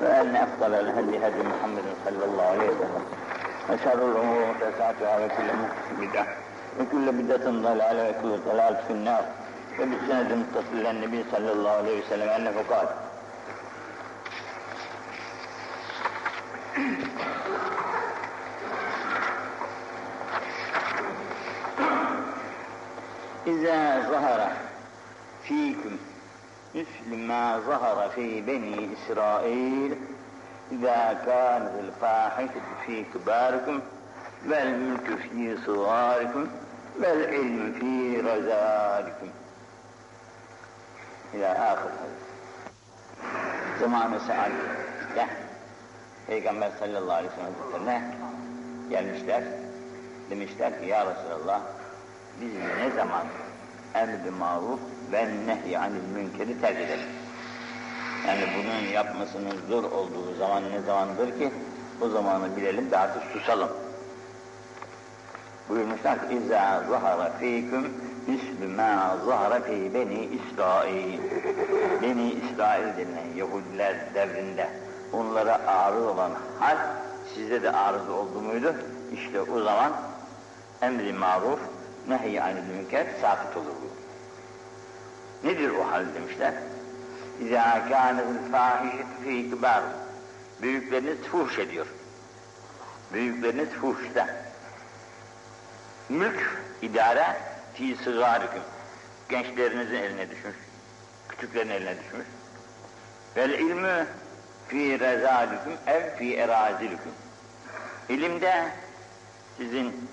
وأن أفضل الهدي هدي محمد صلى الله عليه وسلم. وشر الأمور محدثاتها وكل بدعة وكل بدعة ضلالة وكل ضلالة في النار. وبالسند متصل إلى النبي صلى الله عليه وسلم أنه قال إذا ظهر فيكم مثل ما ظهر في بني إسرائيل إذا كانت الفاحشة في كباركم والملك في صغاركم والعلم في رزالكم إلى آخر zamanı saadette Peygamber sallallahu aleyhi ve sellem Hazretlerine gelmişler. Demişler ki ya Resulallah biz ne zaman emr-i maruf ve nehy anil münkeri terk edelim. Yani bunun yapmasının zor olduğu zaman ne zamandır ki o zamanı bilelim de artık susalım. Buyurmuşlar ki İzâ zahara fîküm mislü mâ zahara fî beni İsrail. Beni İsrail denilen Yahudiler devrinde onlara arız olan hal sizde de arız oldu muydu? İşte o zaman emri maruf nehy anil münker sabit olur. Nedir o hal demişler? İzâ kânetil fâhişet fî kibâr. Büyükleriniz fuhuş ediyor. Büyükleriniz fuhuşta. Mülk, idare, fî sığârüküm. Gençlerinizin eline düşmüş. Küçüklerin eline düşmüş. Vel ilmü fî rezâlüküm ev fî erazilüküm. İlimde sizin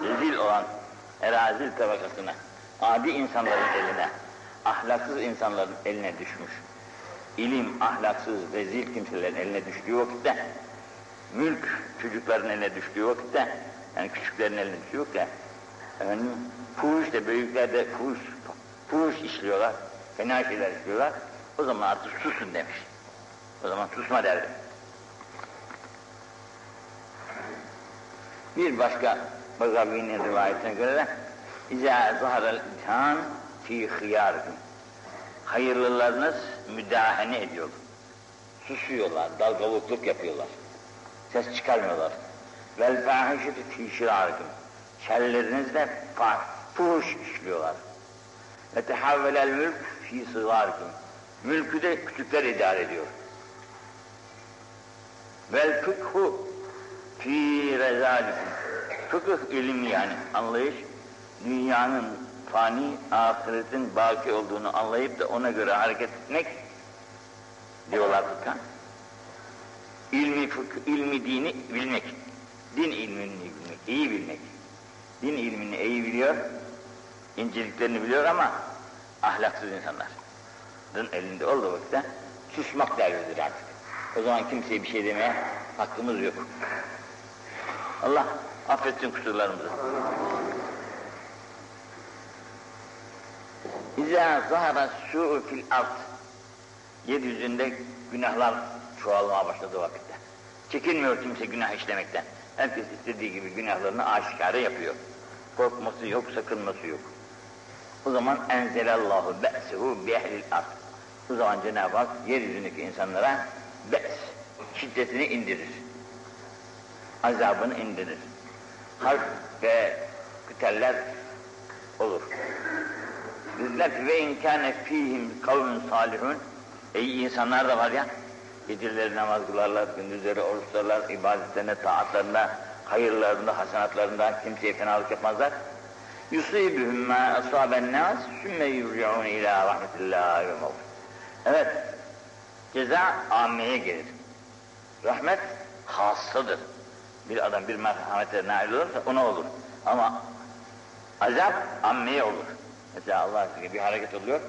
rezil olan erazil tabakasına, adi insanların eline, ahlaksız insanların eline düşmüş. İlim ahlaksız, rezil kimselerin eline düştüğü vakitte, mülk çocukların eline düştüğü vakitte, yani küçüklerin eline düştüğü vakitte, efendim, fuhuş da büyükler de fuhuş, fuhuş işliyorlar, fena şeyler işliyorlar, o zaman artık susun demiş. O zaman susma derdim. Bir başka Bagavi'nin rivayetine göre de İzâ zaharel imtihan fî hıyârikum. Hayırlılarınız müdahene ediyor. Susuyorlar, dalgalıklık yapıyorlar. Ses çıkarmıyorlar. Vel fâhişetü fî şirârikum. Şerlerinizde fuhuş işliyorlar. Ve tehavvelel mülk fî sığârikum. Mülkü de küçükler idare ediyor. Vel fıkhu fî rezâlikum. Fıkıh ilmi yani anlayış, dünyanın fani, ahiretin baki olduğunu anlayıp da ona göre hareket etmek diyorlar fıkha. İlmi, fıkh, ilmi dini bilmek, din ilmini bilmek, iyi bilmek. Din ilmini iyi biliyor, inceliklerini biliyor ama ahlaksız insanlar. Din elinde olduğu vakitte susmak devridir artık. O zaman kimseye bir şey demeye hakkımız yok. Allah affetsin kusurlarımızı. İzâ zahara su'u fil ard. Yeryüzünde günahlar çoğalmaya başladı vakitte. Çekinmiyor kimse günah işlemekten. Herkes istediği gibi günahlarını aşikare yapıyor. Korkması yok, sakınması yok. O zaman enzelallahu be'sehu bi ehlil ard. O zaman Cenab-ı Hak yeryüzündeki insanlara be's, şiddetini indirir. Azabını indirir. Harp ve küteller olur. Dediler ki ve inkâne fîhim kavmin salihun. İyi insanlar da var ya. Geceleri namaz kılarlar, gündüzleri oruç tutarlar, ibadetlerine, taatlarına, hayırlarında, hasenatlarında kimseye fenalık yapmazlar. Yusibühüm mâ asâben nâs, sümme yürci'ûn ilâ rahmetillâhi ve mevfûn. Evet, ceza ammeye gelir. Rahmet hassadır. Bir adam bir merhamete nail olursa ona olur. Ama azap ammeye olur. Mesela Allah aşkına bir hareket oluyor,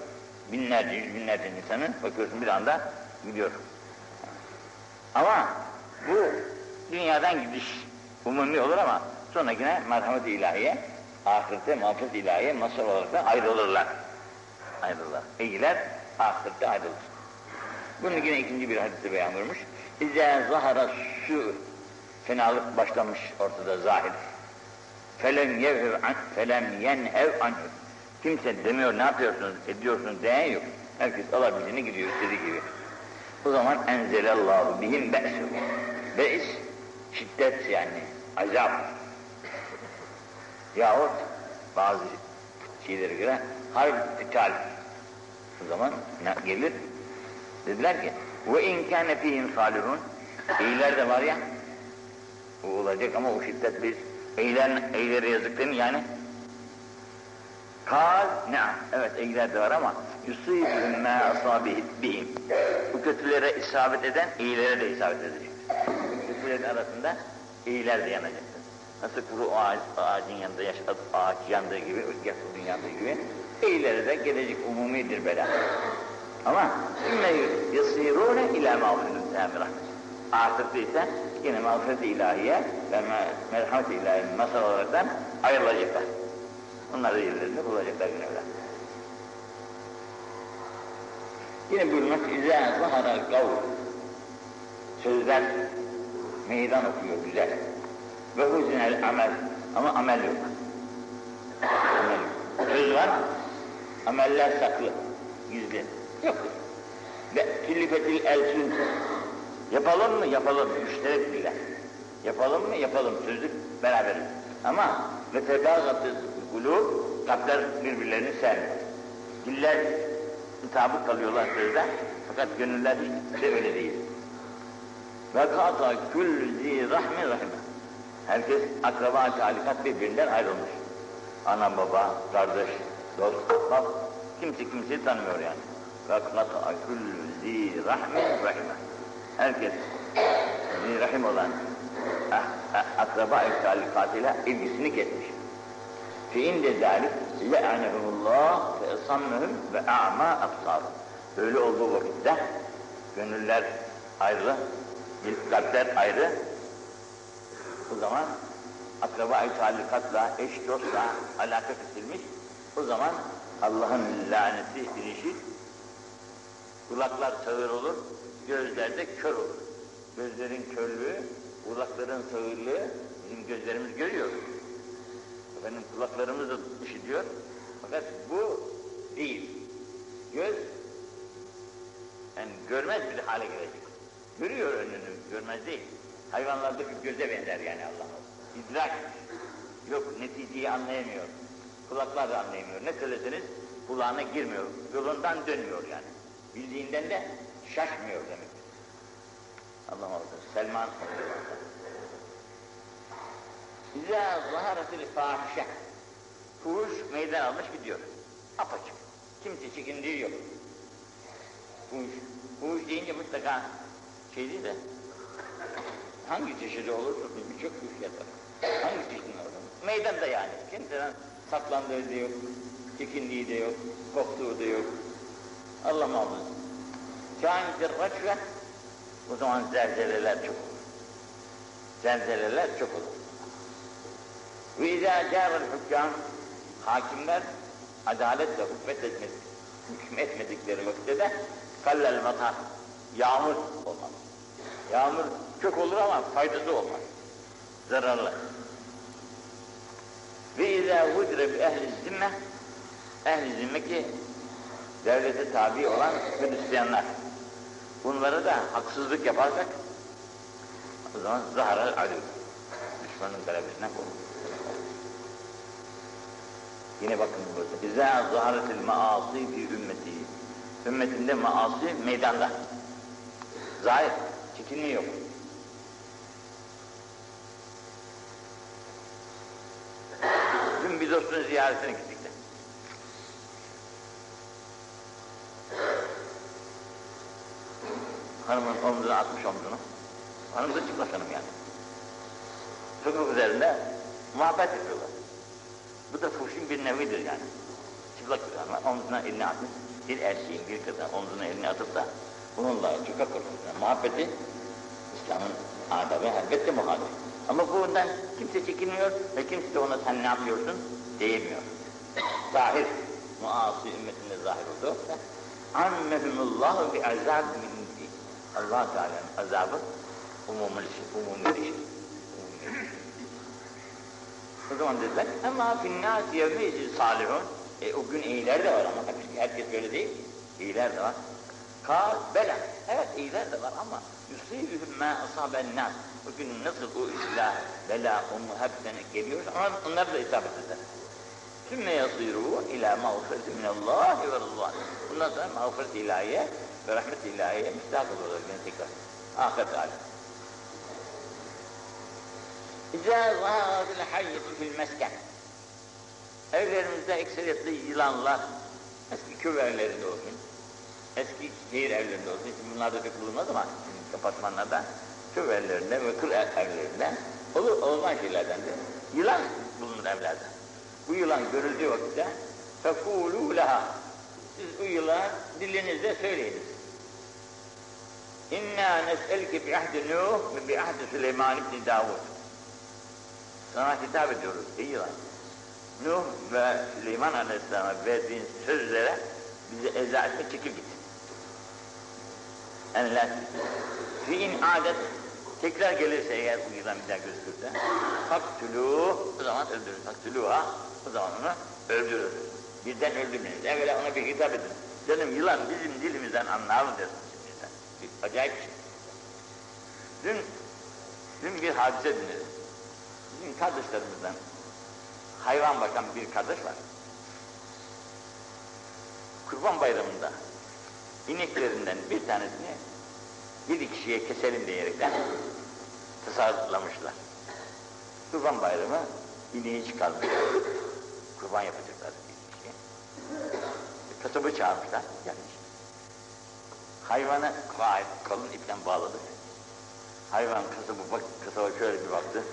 binlerce, yüz binlerce insanın bakıyorsun bir anda gidiyor. Ama bu dünyadan gidiş umumi olur ama sonra yine merhamet ilahiye, ahirette mağfiret ilahiye masal olarak da ayrılırlar. Ayrılırlar. İyiler ahirette ayrılır. Bunu yine ikinci bir hadiste beyan buyurmuş. İzâ zahara su fenalık başlamış ortada zahir. Felem yevhev an, felem yenhev anhu. Kimse demiyor ne yapıyorsunuz, ediyorsunuz diyen yok. Herkes alabildiğini gidiyor istediği gibi. O zaman enzelallahu bihim be'su. Be'is şiddet yani azap. Yahut bazı şeylere göre harp tital. O zaman ne gelir? Dediler ki ve in kâne fîhim salihun iyiler de var ya o olacak ama o şiddet biz eyler, eylere yazık değil mi yani? Kal, ne? Evet eyler de var ama yusîbühüm mâ asâbihim. Bu kötülere isabet eden iyilere de isabet edecek. Kötülerin arasında iyiler de yanacaktır. Nasıl kuru ağaç, ağacın yanında yaş, ağaç yandığı gibi, yasulun yandığı gibi iyilere de gelecek umumidir bela. Ama inne yasirune ila mağfirin rahmet. Artık ise yine mağfiret-i ilahiye ve merhamet-i ilahiye masal olaraktan ayrılacaklar. Onlar da yerlerini bulacaklar öyle. Yine buyurmak izâ zahara kavl. Sözler meydan okuyor güzel. Ve huzinel amel. Ama amel yok. Amel yok. Söz var, ameller saklı, gizli. Yok. Ve tülifetil elsün. Yapalım mı? Yapalım. Müşterek diller. Yapalım mı? Yapalım. Sözlük beraberiz. Ama ve tebâgatı kulûb, kalpler birbirlerini sevmiyor. Diller mutabık kalıyorlar sözde. Fakat gönüller hiç de öyle değil. Ve kâta küllü zî rahmi rahime. Herkes akraba talikat birbirinden ayrılmış. Ana baba, kardeş, dost, bak kimse kimseyi tanımıyor yani. Ve kâta küllü zî rahmi rahime. Herkes zî rahim olan ah, ah, akraba talikatıyla ilgisini kesmiş. Fi inde zâlik le'anehumullah ve esammehum ve a'ma absârum. Böyle olduğu vakitte gönüller ayrı, kalpler ayrı. O zaman akraba-i talikatla, eş dostla alaka kesilmiş. O zaman Allah'ın laneti inişi, kulaklar sağır olur, gözler de kör olur. Gözlerin körlüğü, kulakların sağırlığı bizim gözlerimiz görüyor. Efendim kulaklarımız da işitiyor. Fakat bu değil. Göz yani görmez bir hale gelecek. Görüyor önünü, görmez değil. Hayvanlardaki göze benzer yani Allah. İdrak yok, neticeyi anlayamıyor. Kulaklar da anlayamıyor. Ne söyleseniz kulağına girmiyor. Yolundan dönmüyor yani. Bildiğinden de şaşmıyor demek. Allah Allah. Selman İzâ zaharatil fâhişe. Fuhuş meydan almış gidiyor. Apaçık. Kimse çekindiği yok. Fuhuş. Fuhuş deyince mutlaka şey değil de hangi çeşidi olursa birçok fuhuş yatar. Hangi çeşidi olur? Meydanda yani. Kimseden saklandığı da yok. Çekindiği de yok. Korktuğu da yok. Allah muhafaza. Kânidir raçve o zaman zelzeleler çok olur. Zelzeleler çok olur. Ve izâ cârel hükkâm hakimler adaletle hükmet etmek, hükmetmedikleri vakitte kallel matar yağmur olmaz. Yağmur çok olur ama faydası olmaz. Zararlı. Ve izâ vudre bi ehli zimme ehli zimme ki devlete tabi olan Hristiyanlar. Bunlara da haksızlık yaparsak o zaman zahara adu. Düşmanın galebesinden korunur. Yine bakın burada. İzâ zaharatil maasi fi ümmeti. Ümmetinde maasi meydanda. Zahir, çekinme yok. Dün bir dostun ziyaretine gittik de. Hanımın omzuna atmış omzunu. Hanım da çıplak hanım yani. Sokak üzerinde muhabbet yapıyorlar. Bu da fuhşun bir nevidir yani. Çıplak bir omzuna elini atmış. Bir erkeğin bir kızın omzuna elini atıp da bununla sokak ortasında muhabbeti İslam'ın adabı elbette muhalif. Ama bundan kimse çekinmiyor ve kimse de ona sen ne yapıyorsun diyemiyor. Zahir, muasi ümmetinde zahir oldu. Ammehumullahu bi azab min allah Teala'nın azabı umumul umumi bir şey. O zaman dediler ama finnâs yevmeyzi salihun. E, o gün iyiler de var ama herkes böyle değil. İyiler de var. Kal, bela. Evet iyiler de var ama yusibühüm mâ asaben nas. Bugün nasıl o illa, bela, umu hepsine geliyor ama onlar da isabet eder. Sümme yasîrû ilâ mağfireti minallâhi ve rızvân. Bundan sonra mağfiret ilahiye ve rahmet ilahiye müstahak olurlar yine tekrar. Ahiret alem. Cihaz hazil hayyeti fil mesken. Evlerimizde ekseriyetli yılanlar, eski köy evlerinde olsun, eski şehir evlerinde olsun, şimdi bunlarda pek bulunmaz ama apartmanlarda, köy evlerinde ve kır evlerinde olur olmaz şeylerdendir. Yılan bulunur evlerde. Bu yılan görüldüğü vakitte fekulu leha. Siz bu yılan dilinizde söyleyiniz. İnna nes'elke bi ahdi Nuh ve bi ahdi Süleyman ibn Davud. Sana hitap ediyoruz ey yılan. Nuh ve Süleyman Aleyhisselam'a verdiğin sözlere bize eza etme çekil git. Enler. Fi in adet tekrar gelirse eğer bu yılan bir daha gözükürse faktülû o zaman öldürür. Faktülûha o zaman onu öldürür. Birden öldürmeyiz. Evvela ona bir hitap edin. Canım yılan bizim dilimizden anlar mı dersin şimdi sen? Acayip şey. Dün, dün bir hadise dinledim. Bizim kardeşlerimizden hayvan bakan bir kardeş var. Kurban bayramında ineklerinden bir tanesini bir kişiye keselim diyerekten tasarlamışlar. Kurban bayramı ineği çıkarmışlar. Kurban yapacaklar bir kişiye. Kasabı çağırmışlar, gelmiş. Hayvanı kalın ipten bağladı. Hayvan kasabı bak, kasaba şöyle bir baktı.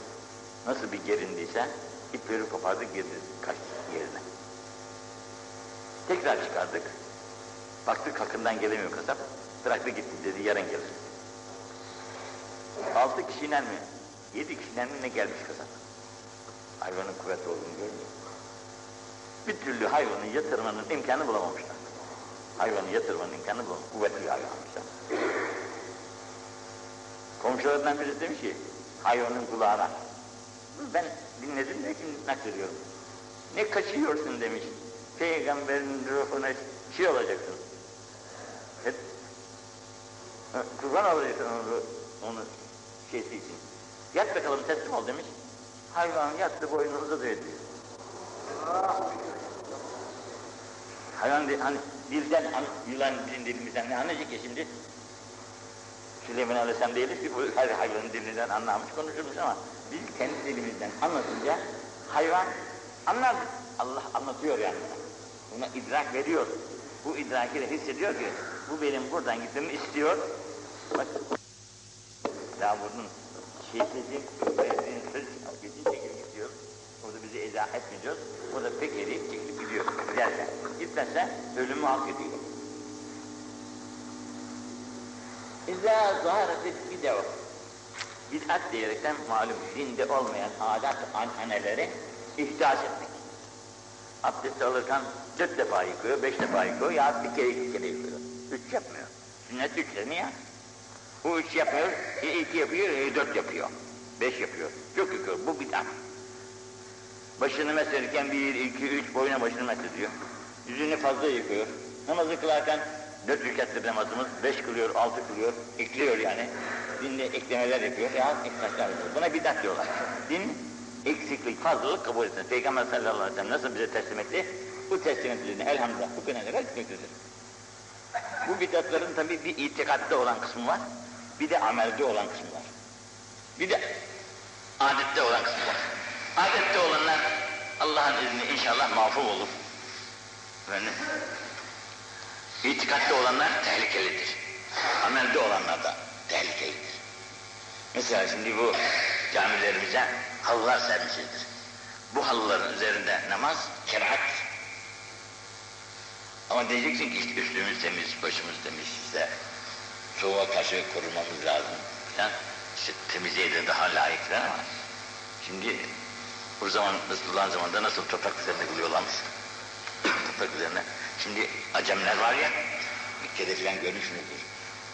Nasıl bir gerindiyse ipleri kopardı girdi kaçtı yerine. Tekrar çıkardık. Baktık hakkından gelemiyor kasap. Bıraktı gitti dedi yarın gelir. Altı kişiyle mi? Yedi kişiyle mi ne gelmiş kasap? Hayvanın kuvvetli olduğunu görmüyor. Bir türlü hayvanı yatırmanın imkanı bulamamışlar. Hayvanı yatırmanın imkanı bulamamışlar. Kuvvetli hayvanmışlar. Komşularından birisi demiş ki hayvanın kulağına. Ben dinledim de şimdi naklediyorum. Ne kaçıyorsun demiş. Peygamberin ruhuna şey olacaksın. Hep, kurban alacaksın onu, onu şeysi için. Yat bakalım teslim ol demiş. Hayvan yattı boynu uzadı. Hayvan de, hani dilden, hani, yılan bizim dilimizden ne anlayacak ya şimdi? Süleyman Aleyhisselam değiliz ki bu her hayvanın dilinden anlamış konuşurmuş ama biz kendi dilimizden anlatınca hayvan anlar. Allah anlatıyor yani. Buna idrak veriyor. Bu idraki de hissediyor ki bu benim buradan gitmemi istiyor. Bak Davud'un şehitlerin verdiğin söz geçin çekip gidiyor. O da bizi eza etmiyor. O da pek eriyip çekip gidiyor. Giderken. Gitmezse ölümü hak ediyor. İzâ zâretit bidev. Bid'at diyerekten malum dinde olmayan adat ananeleri ihdas etmek. Abdest alırken dört defa yıkıyor, beş defa yıkıyor ya bir kere iki kere yıkıyor. Üç yapmıyor. Sünnet üç niye? Bu üç yapmıyor, e, iki yapıyor, e, dört yapıyor. Beş yapıyor. Çok yıkıyor. Bu bid'at. Başını meslerken bir, iki, üç boyuna başını meslediyor. Yüzünü fazla yıkıyor. Namazı kılarken dört rükatlı namazımız, beş kılıyor, altı kılıyor, ekliyor yani. Dinde eklemeler yapıyor, ya eklemeler yapıyor. Buna bidat diyorlar. Din, eksiklik, fazlalık kabul etsin. Peygamber sallallahu aleyhi ve sellem nasıl bize teslim etti? Bu teslim edildiğini elhamdülillah bugüne kadar gitmektedir. Bu bidatların tabi bir itikatta olan kısmı var, bir de amelde olan kısmı var. Bir de adette olan kısmı var. Adette olanlar Allah'ın izniyle inşallah mağfur olur. Efendim, itikatta olanlar tehlikelidir. Amelde olanlar da tehlikelidir. Mesela şimdi bu camilerimize halılar sermişizdir. Bu halıların üzerinde namaz kerahat. Ama diyeceksin ki işte üstümüz temiz, başımız temiz, işte soğuğa karşı korumamız lazım. Falan. İşte temizliğe de daha layık falan ama şimdi o zaman Resulullah'ın zamanında nasıl toprak üzerinde kılıyorlarmış. toprak üzerine. Şimdi acemler var ya, Mekke'de falan görmüşsünüzdür.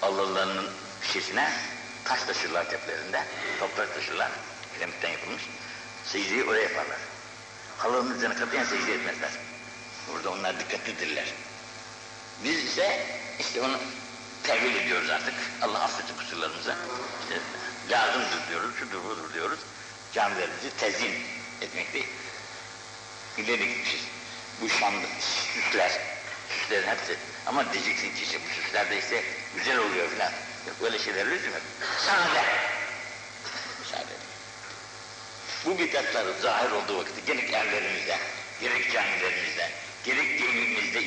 Allah'larının şişesine taş taşırlar tepelerinde, toprak taşırlar, kiremitten yapılmış. Secdeyi oraya yaparlar. Halının üzerine katiyen secde etmezler. Burada onlar dikkatlidirler. Biz ise işte onu tevil ediyoruz artık. Allah affetsin kusurlarımıza. İşte lazımdır diyoruz, şudur budur diyoruz. Camilerimizi tezin etmekte ileri gitmişiz. Bu şanlı süsler, süslerin hepsi. Ama diyeceksin ki işte bu süsler de işte güzel oluyor filan. Yok böyle şeyler lüzum. Sade. Edin. Bu bid'atlar zahir olduğu vakitte gerek evlerimizde, gerek camilerimizde, gerek geyimimizde,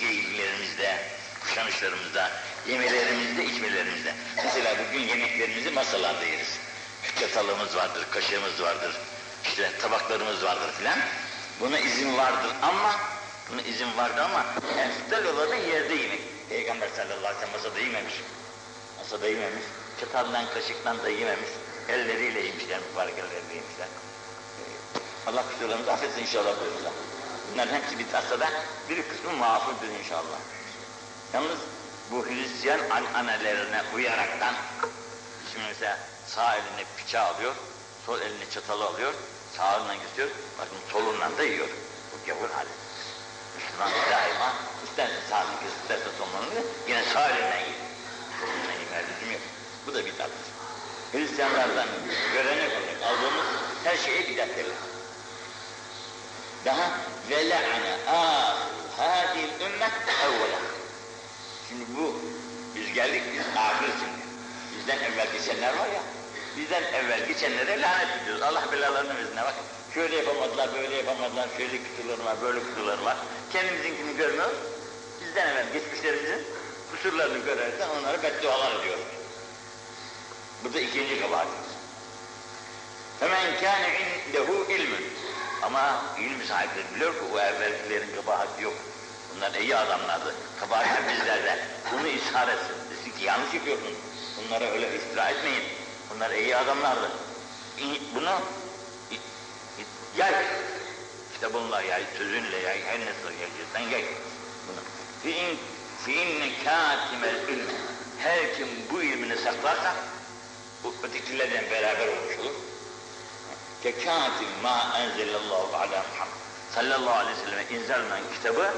geyimlerimizde, kuşanışlarımızda, yemelerimizde, içmelerimizde. Mesela bugün yemeklerimizi masalarda yeriz. Çatalımız vardır, kaşığımız vardır, işte tabaklarımız vardır filan. Buna izin vardır ama, buna izin vardı ama eftal olanı yerde yemek. Peygamber sallallahu aleyhi ve sellem masada yememiş. Masada yememiş, çataldan kaşıktan da yememiş. Elleriyle yemişler, mübarek elleriyle yemişler. Ee, Allah kusurlarımızı affetsin inşallah buyururlar. Bunların hepsi bir tasada, bir kısmı mafuldür inşallah. Yalnız bu Hristiyan ananelerine uyaraktan, şimdi mesela sağ eline bıçağı alıyor, sol eline çatalı alıyor, sağından kesiyor, bakın solundan da yiyor. Bu gavur hali. Müslüman daima isterse sağını kes, isterse solundan yine sağ elinden yiyor. Yemeye lüzum yok. Bu da bir tatlı. Hristiyanlardan görenek olarak aldığımız her şeye bidat derler. Daha ve le'ane hâdil ümmet evvela. Şimdi bu, biz geldik, biz ahir şimdi. Bizden evvel geçenler var ya, bizden evvel geçenlere lanet ediyoruz. Allah belalarını versin. Bak, şöyle yapamadılar, böyle yapamadılar, şöyle kusurları var, böyle kusurları var. Kendimizinkini görmüyoruz. Bizden evvel geçmişlerimizin kusurlarını görerken onlara beddualar ediyoruz. Bu da ikinci kabahatimiz. Hemen kâne indehu ilmün. Ama ilim sahipleri biliyor ki o evvelkilerin kabahati yok. Bunlar iyi adamlardı. Kabahat bizlerden. Bunu ishar etsin. Desin ki yanlış yapıyorsun. Bunlara öyle iftira etmeyin. Bunlar iyi adamlardı. Bunu yay. Kitabınla yay, sözünle yay, her nasıl yayacaksan yay. Bunu. Fi'in fi'inne kâtimel ilmi. Her kim bu ilmini saklarsa bu ötekilerden beraber olmuş olur. Kekâtim mâ enzelallahu ala Muhammed sallallahu aleyhi ve selleme inzal kitabı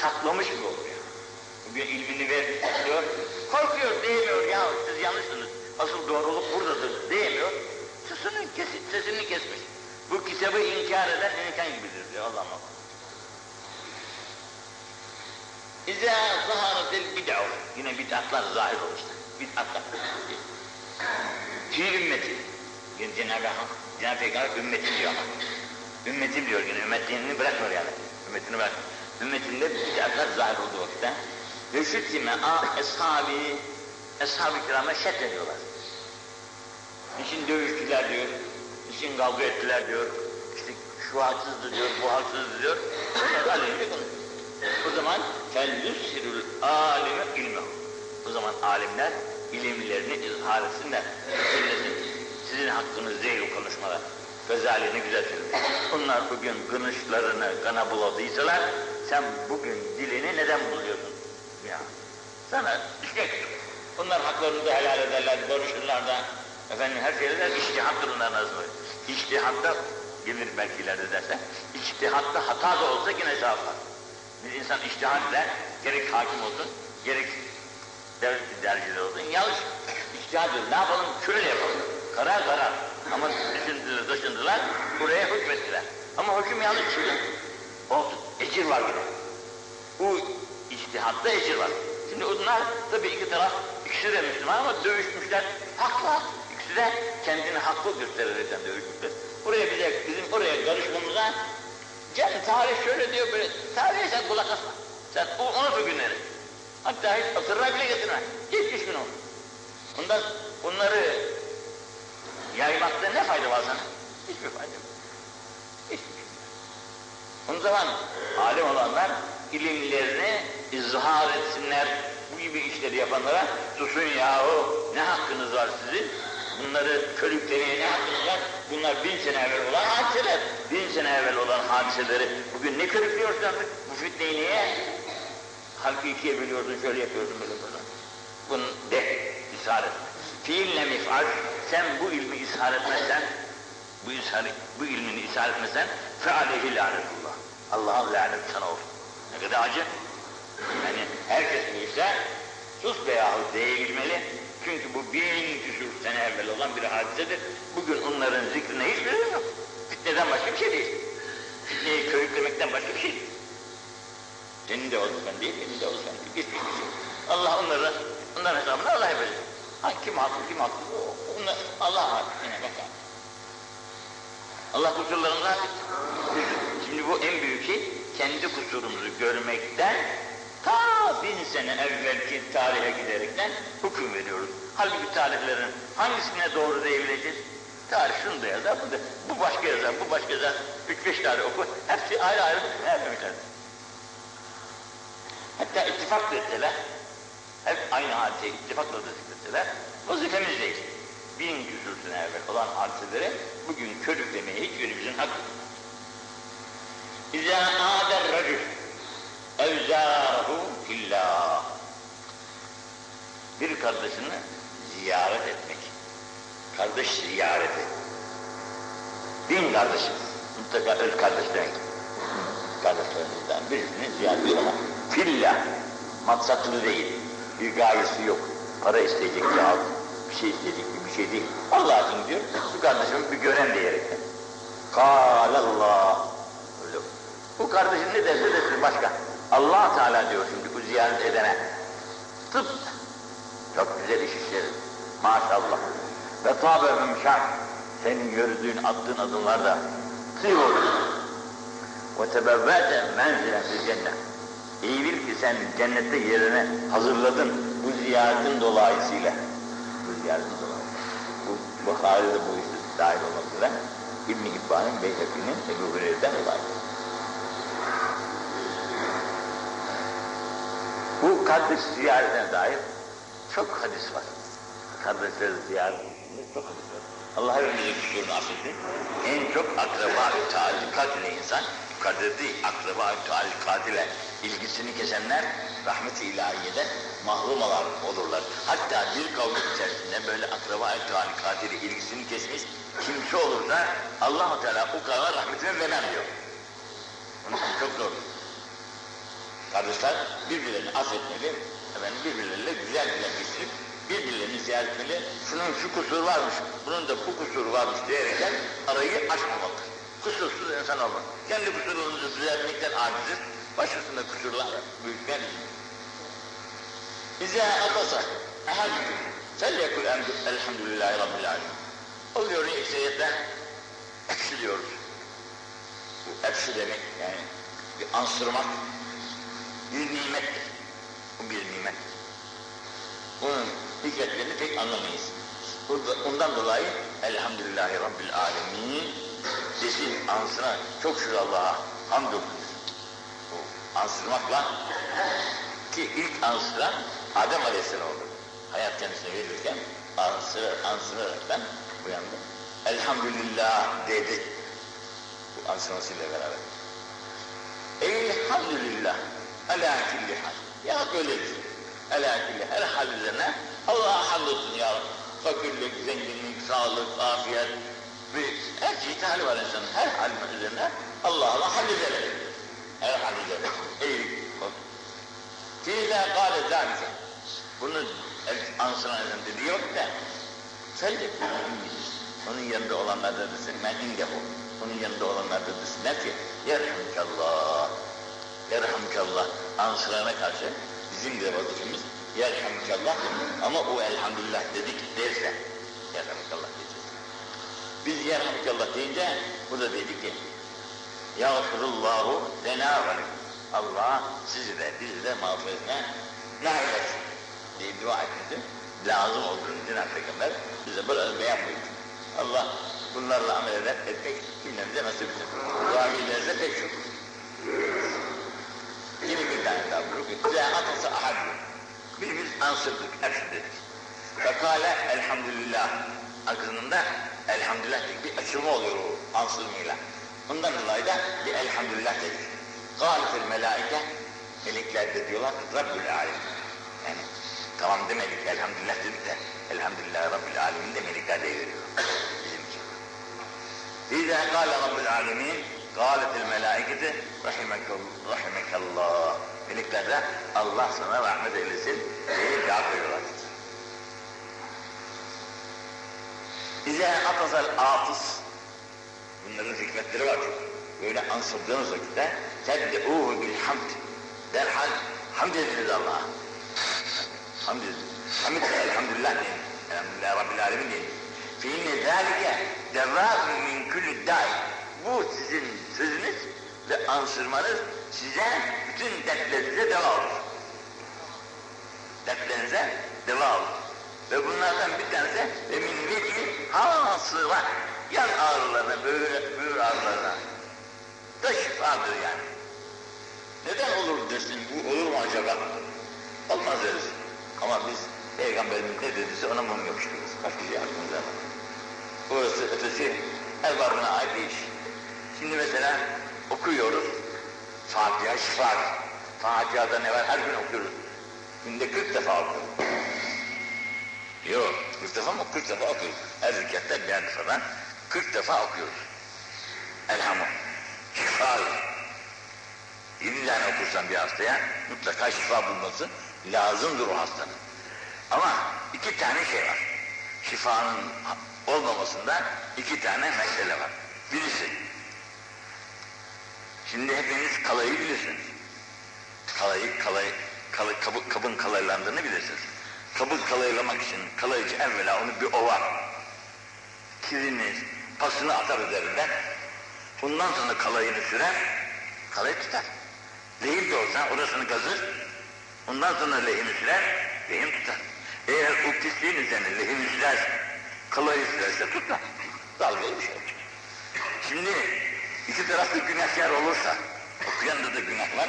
saklamış gibi oluyor. Bugün ilmini ver, saklıyor, korkuyor, diyemiyor ya siz yanlışsınız, asıl doğruluk buradadır diyemiyor. Sesini, kesin, sesini kesmiş. Bu kitabı inkar eden inkan gibidir diyor Allah Allah. İzâ zaharatil bid'u. Yine bid'atlar zahir olmuşlar. Bid'atlar. Fi ümmeti. Yine Cenab-ı Hak, Cenab-ı Peygamber ümmetim diyor ama. Ümmetim diyor yine, ümmetliğini bırakmıyor yani. Ümmetini bırakmıyor. Ümmetinde bid'atlar zahir olduğu vakitte. Ve şüttime a eshabi, ashab-ı kirama şet ediyorlar. İçin dövüştüler diyor, için kavga ettiler diyor, işte şu haksızdı diyor, bu haksızdı diyor. O zaman fellüsirül alime ilmehu. O zaman alimler ilimlerini izhar etsinler. Söylesin. Sizin hakkınız değil o konuşmalar. Gazali güzel söylemiş. Onlar bugün gınışlarını kana buladıysalar, sen bugün dilini neden buluyorsun? Ya. Sana işte bunlar haklarını da helal ederler, barışırlar da. Efendim her şeyler iştihattır onların arasında. İştihatta gelir belki ileride derse, iştihatta hata da olsa yine sevap var. Bir insan iştihad eder, gerek hakim olsun, gerek devlet idarecileri olsun, yanlış ediyor. Ne yapalım? Şöyle yapalım. Karar karar. Ama düşündüler, taşındılar, buraya hükmettiler. Ama hüküm yanlış çıktı. Olsun, ecir var yine. Bu iştihatta ecir var. Şimdi onlar tabii iki taraf, ikisi de Müslüman ama dövüşmüşler. Haklı. İkisi de kendini haklı göstererekten dövüşmüşler. Buraya bize, bizim oraya karışmamıza Gel tarih şöyle diyor böyle. Tarihe sen kulak asma. Sen unut o günleri. Hatta hiç hatırına bile getirme. Geçmiş gün olsun. Ondan bunları yaymakta ne fayda var sana? Hiçbir fayda yok. Hiçbir şey. O zaman alim olanlar ilimlerini izhar etsinler. Bu gibi işleri yapanlara susun yahu ne hakkınız var sizin? Bunları körüklemeye ne var? Bunlar bin sene evvel olan hadiseler. Bin sene evvel olan hadiseleri bugün ne körüklüyorsun? Bu fitneyi niye? Halkı ikiye bölüyorsun, şöyle yapıyorsun, böyle böyle. Bunu de, ishar et. Fiille mif'al, sen bu ilmi ishar etmezsen, bu, ishar, bu ilmini ishar etmezsen, fealeyhi lanetullah. Allah'ın laneti sana olsun. Ne kadar acı. Yani herkes bu işte sus be yahu diyebilmeli. Çünkü bu bin küsur sene evvel olan bir hadisedir. Bugün onların zikrine hiç lüzum yok. Fitneden başka bir şey değil. Fitneyi körüklemekten başka bir şey değil. Senin de olsun ben değil, benim de olsun ben değil. Hiçbir şey. Allah onları, onların hesabını Allah yapacak. Ha, kim haklı, kim haklı? Onlar, Allah haklı. Yine bakar. Allah kusurlarımızı affetsin. Şimdi bu en büyük şey, kendi kusurumuzu görmekten ta bin sene evvelki tarihe giderekten hüküm veriyoruz. Halbuki tarihlerin hangisine doğru diyebileceğiz? Tarih şunu da yazar, bu da, bu başka yazar, bu başka yazar. Üç beş tane oku, hepsi ayrı ayrı yazmışlar. Hatta ittifak da etseler, hep aynı hadise ittifakla da zikretseler, vazifemiz değil. Bin küsur sene evvel olan hadiseleri bugün körüklemeye hiçbirimizin hakkı. yok. İzâ âder racül evzâhu fillah. Bir kardeşini ziyaret etmek. Kardeş ziyareti. Din kardeşi. Mutlaka öz kardeş demek. Kardeşlerimizden birisini ziyaret ama fillah. Maksatlı değil. Bir gayesi yok. Para isteyecek ya bir şey isteyecek bir şey değil. Allah için diyor. Bu kardeşimi bir gören diyerekten. Kâlallah. Bu kardeşin ne derse desin başka. Allah Teala diyor şimdi bu ziyaret edene. Tıp. Çok güzel iş işlerin. Maşallah. Ve tabe mümşak. Senin yürüdüğün, attığın adımlar da tığ olur. Ve tebevvete menzilen fil cennet. İyi bil ki sen cennette yerini hazırladın bu ziyaretin dolayısıyla. Bu ziyaretin dolayısıyla. Bu Bukhari'de bu işte dahil olmak üzere İbn-i İbban'ın, Beyheki'nin, Ebu Hureyre'den rivayet. Bu kardeş ziyaretine dair çok hadis var. Kardeşleri ziyaretinde çok hadis var. Allah hepimizin kusurunu affetsin. En çok akraba-ı talikat ile insan, kadedi akraba-ı talikat ile ilgisini kesenler rahmet-i ilahiyeden mahrum olurlar. Hatta bir kavga içerisinde böyle akraba-ı talikat ile ilgisini kesmiş kimse olursa Allah-u Teala o kavga rahmetini vermem diyor. Onun için çok zor. Kardeşler birbirlerini affetmeli, efendim birbirleriyle güzel güzel geçirip birbirlerini ziyaret etmeli. Şunun şu kusuru varmış, bunun da bu kusuru varmış diyerekten arayı açmamalı. Kusursuz insan olmak. Kendi kusurumuzu düzeltmekten aciziz. Başkasında kusurlar büyütmez. Bize atasa, ehadüküm, felyekul elhamdülillahi rabbil alemin. Oluyor ekseriyetle, eksiliyoruz. Bu ekşi demek yani bir ansırmak, bir nimettir. Bu bir nimet. Bunun hikmetlerini pek anlamayız. Ondan dolayı Elhamdülillahi Rabbil Alemin desin ansına çok şükür Allah'a hamdolsun. Ansırmakla ki ilk ansıran Adem Aleyhisselam oldu. Hayat kendisine verirken ansır, ansıraraktan uyandı. Elhamdülillah dedi. Bu ansırmasıyla beraber. Elhamdülillah. Ala külli hal. Ya böyledir. Ala külli her hal üzerine Allah'a hamdolsun ya Rabbi. Fakirlik, zenginlik, sağlık, afiyet ve her çeşit hali var insanın. Her hal üzerine Allah'la hallederek. Her hal üzerine. İyilik. Fiile kâle zâlike. Bunu ansıran dedi yok da de onun yanında olanlar da desin men indehu. Onun yanında olanlar da desinler ki yerhamkallah. Yerhamkallah. Ansırana karşı bizim de vazifemiz yerhamkallah ama o elhamdülillah dedik derse yerhamkallah diyeceğiz. Biz yerhamkallah deyince bu da dedi ki Yağfirullahu lena ve Allah sizi de bizi de mağfiretine nail etsin diye dua etmesi lazım olduğunu Cenab-ı Peygamber bize böyle beyan buyurdu. Allah bunlarla amel eder, etmek cümlemize nasip etsin. Dua pek çok. Tane daha buyuruyor. İzâ atasa ahad. Birimiz ansırdık, hepsi dedik. Fekale elhamdülillah. Arkasında elhamdülillah dedik. Bir açılma oluyor o ansırmayla. Ondan dolayı da bir elhamdülillah dedik. Gâlifel melaike. Melekler de diyorlar Rabbül alem. Yani tamam demedik elhamdülillah dedik de elhamdülillah Rabbil alemin de melekler de veriyor. Bizim için. İzâ kâle Rabbül alemin Gâletil melâiketi rahimekallâh. Melekler de Allah sana rahmet eylesin diye dua koyuyorlar. İzâ atazal atıs. Bunların hikmetleri var çok. Böyle ansırdığınız vakitte ted'ûhu bilhamd. Derhal hamd ediniz Allah'a. Hamd ediniz. Hamd ediniz. Elhamdülillah deyin. Elhamdülillah Rabbil Alemin deyin. Fînne zâlike derrâzun min küllü dâin. Bu sizin sözünüz ve ansırmanız size bütün dertlerinize deva olur. Dertlerinize deva olur. Ve bunlardan bir tanesi ve min vecin hasıla yan ağrılarına, böyle böğür ağrılarına da şifadır yani. Neden olur dersin, bu olur mu acaba? Olmaz deriz. Ama biz Peygamberimiz ne dediyse ona mum yapıştırırız. Başka şey aklımıza. Burası ötesi erbabına ait bir iş. Şimdi mesela okuyoruz. Fatiha şifa. Fatiha'da ne var? Her gün okuyoruz. Günde 40 defa okuyoruz. Yok, 40 defa mı? 40 defa okuyoruz. Her rekatta birer defadan 40 defa okuyoruz. Elhamdülillah. Şifa. 7 tane okursan bir hastaya mutlaka şifa bulması lazımdır o hastanın. Ama iki tane şey var. Şifanın olmamasında iki tane mesele var. Birisi, şimdi hepiniz kalayı bilirsiniz. Kalayı, kalay, kabı, kabın kalaylandığını bilirsiniz. Kabı kalaylamak için kalaycı evvela onu bir ovar. Kirini, pasını atar üzerinden. Bundan sonra kalayını sürer, kalayı tutar. Lehim de olsa orasını kazır, ondan sonra lehimi sürer, lehim tutar. Eğer o pisliğin üzerine lehimi sürerse, kalayı sürerse tutmaz. Dalgalı bir şey olacak. Şimdi iki taraflı günahkar olursa, okuyanda da günah var,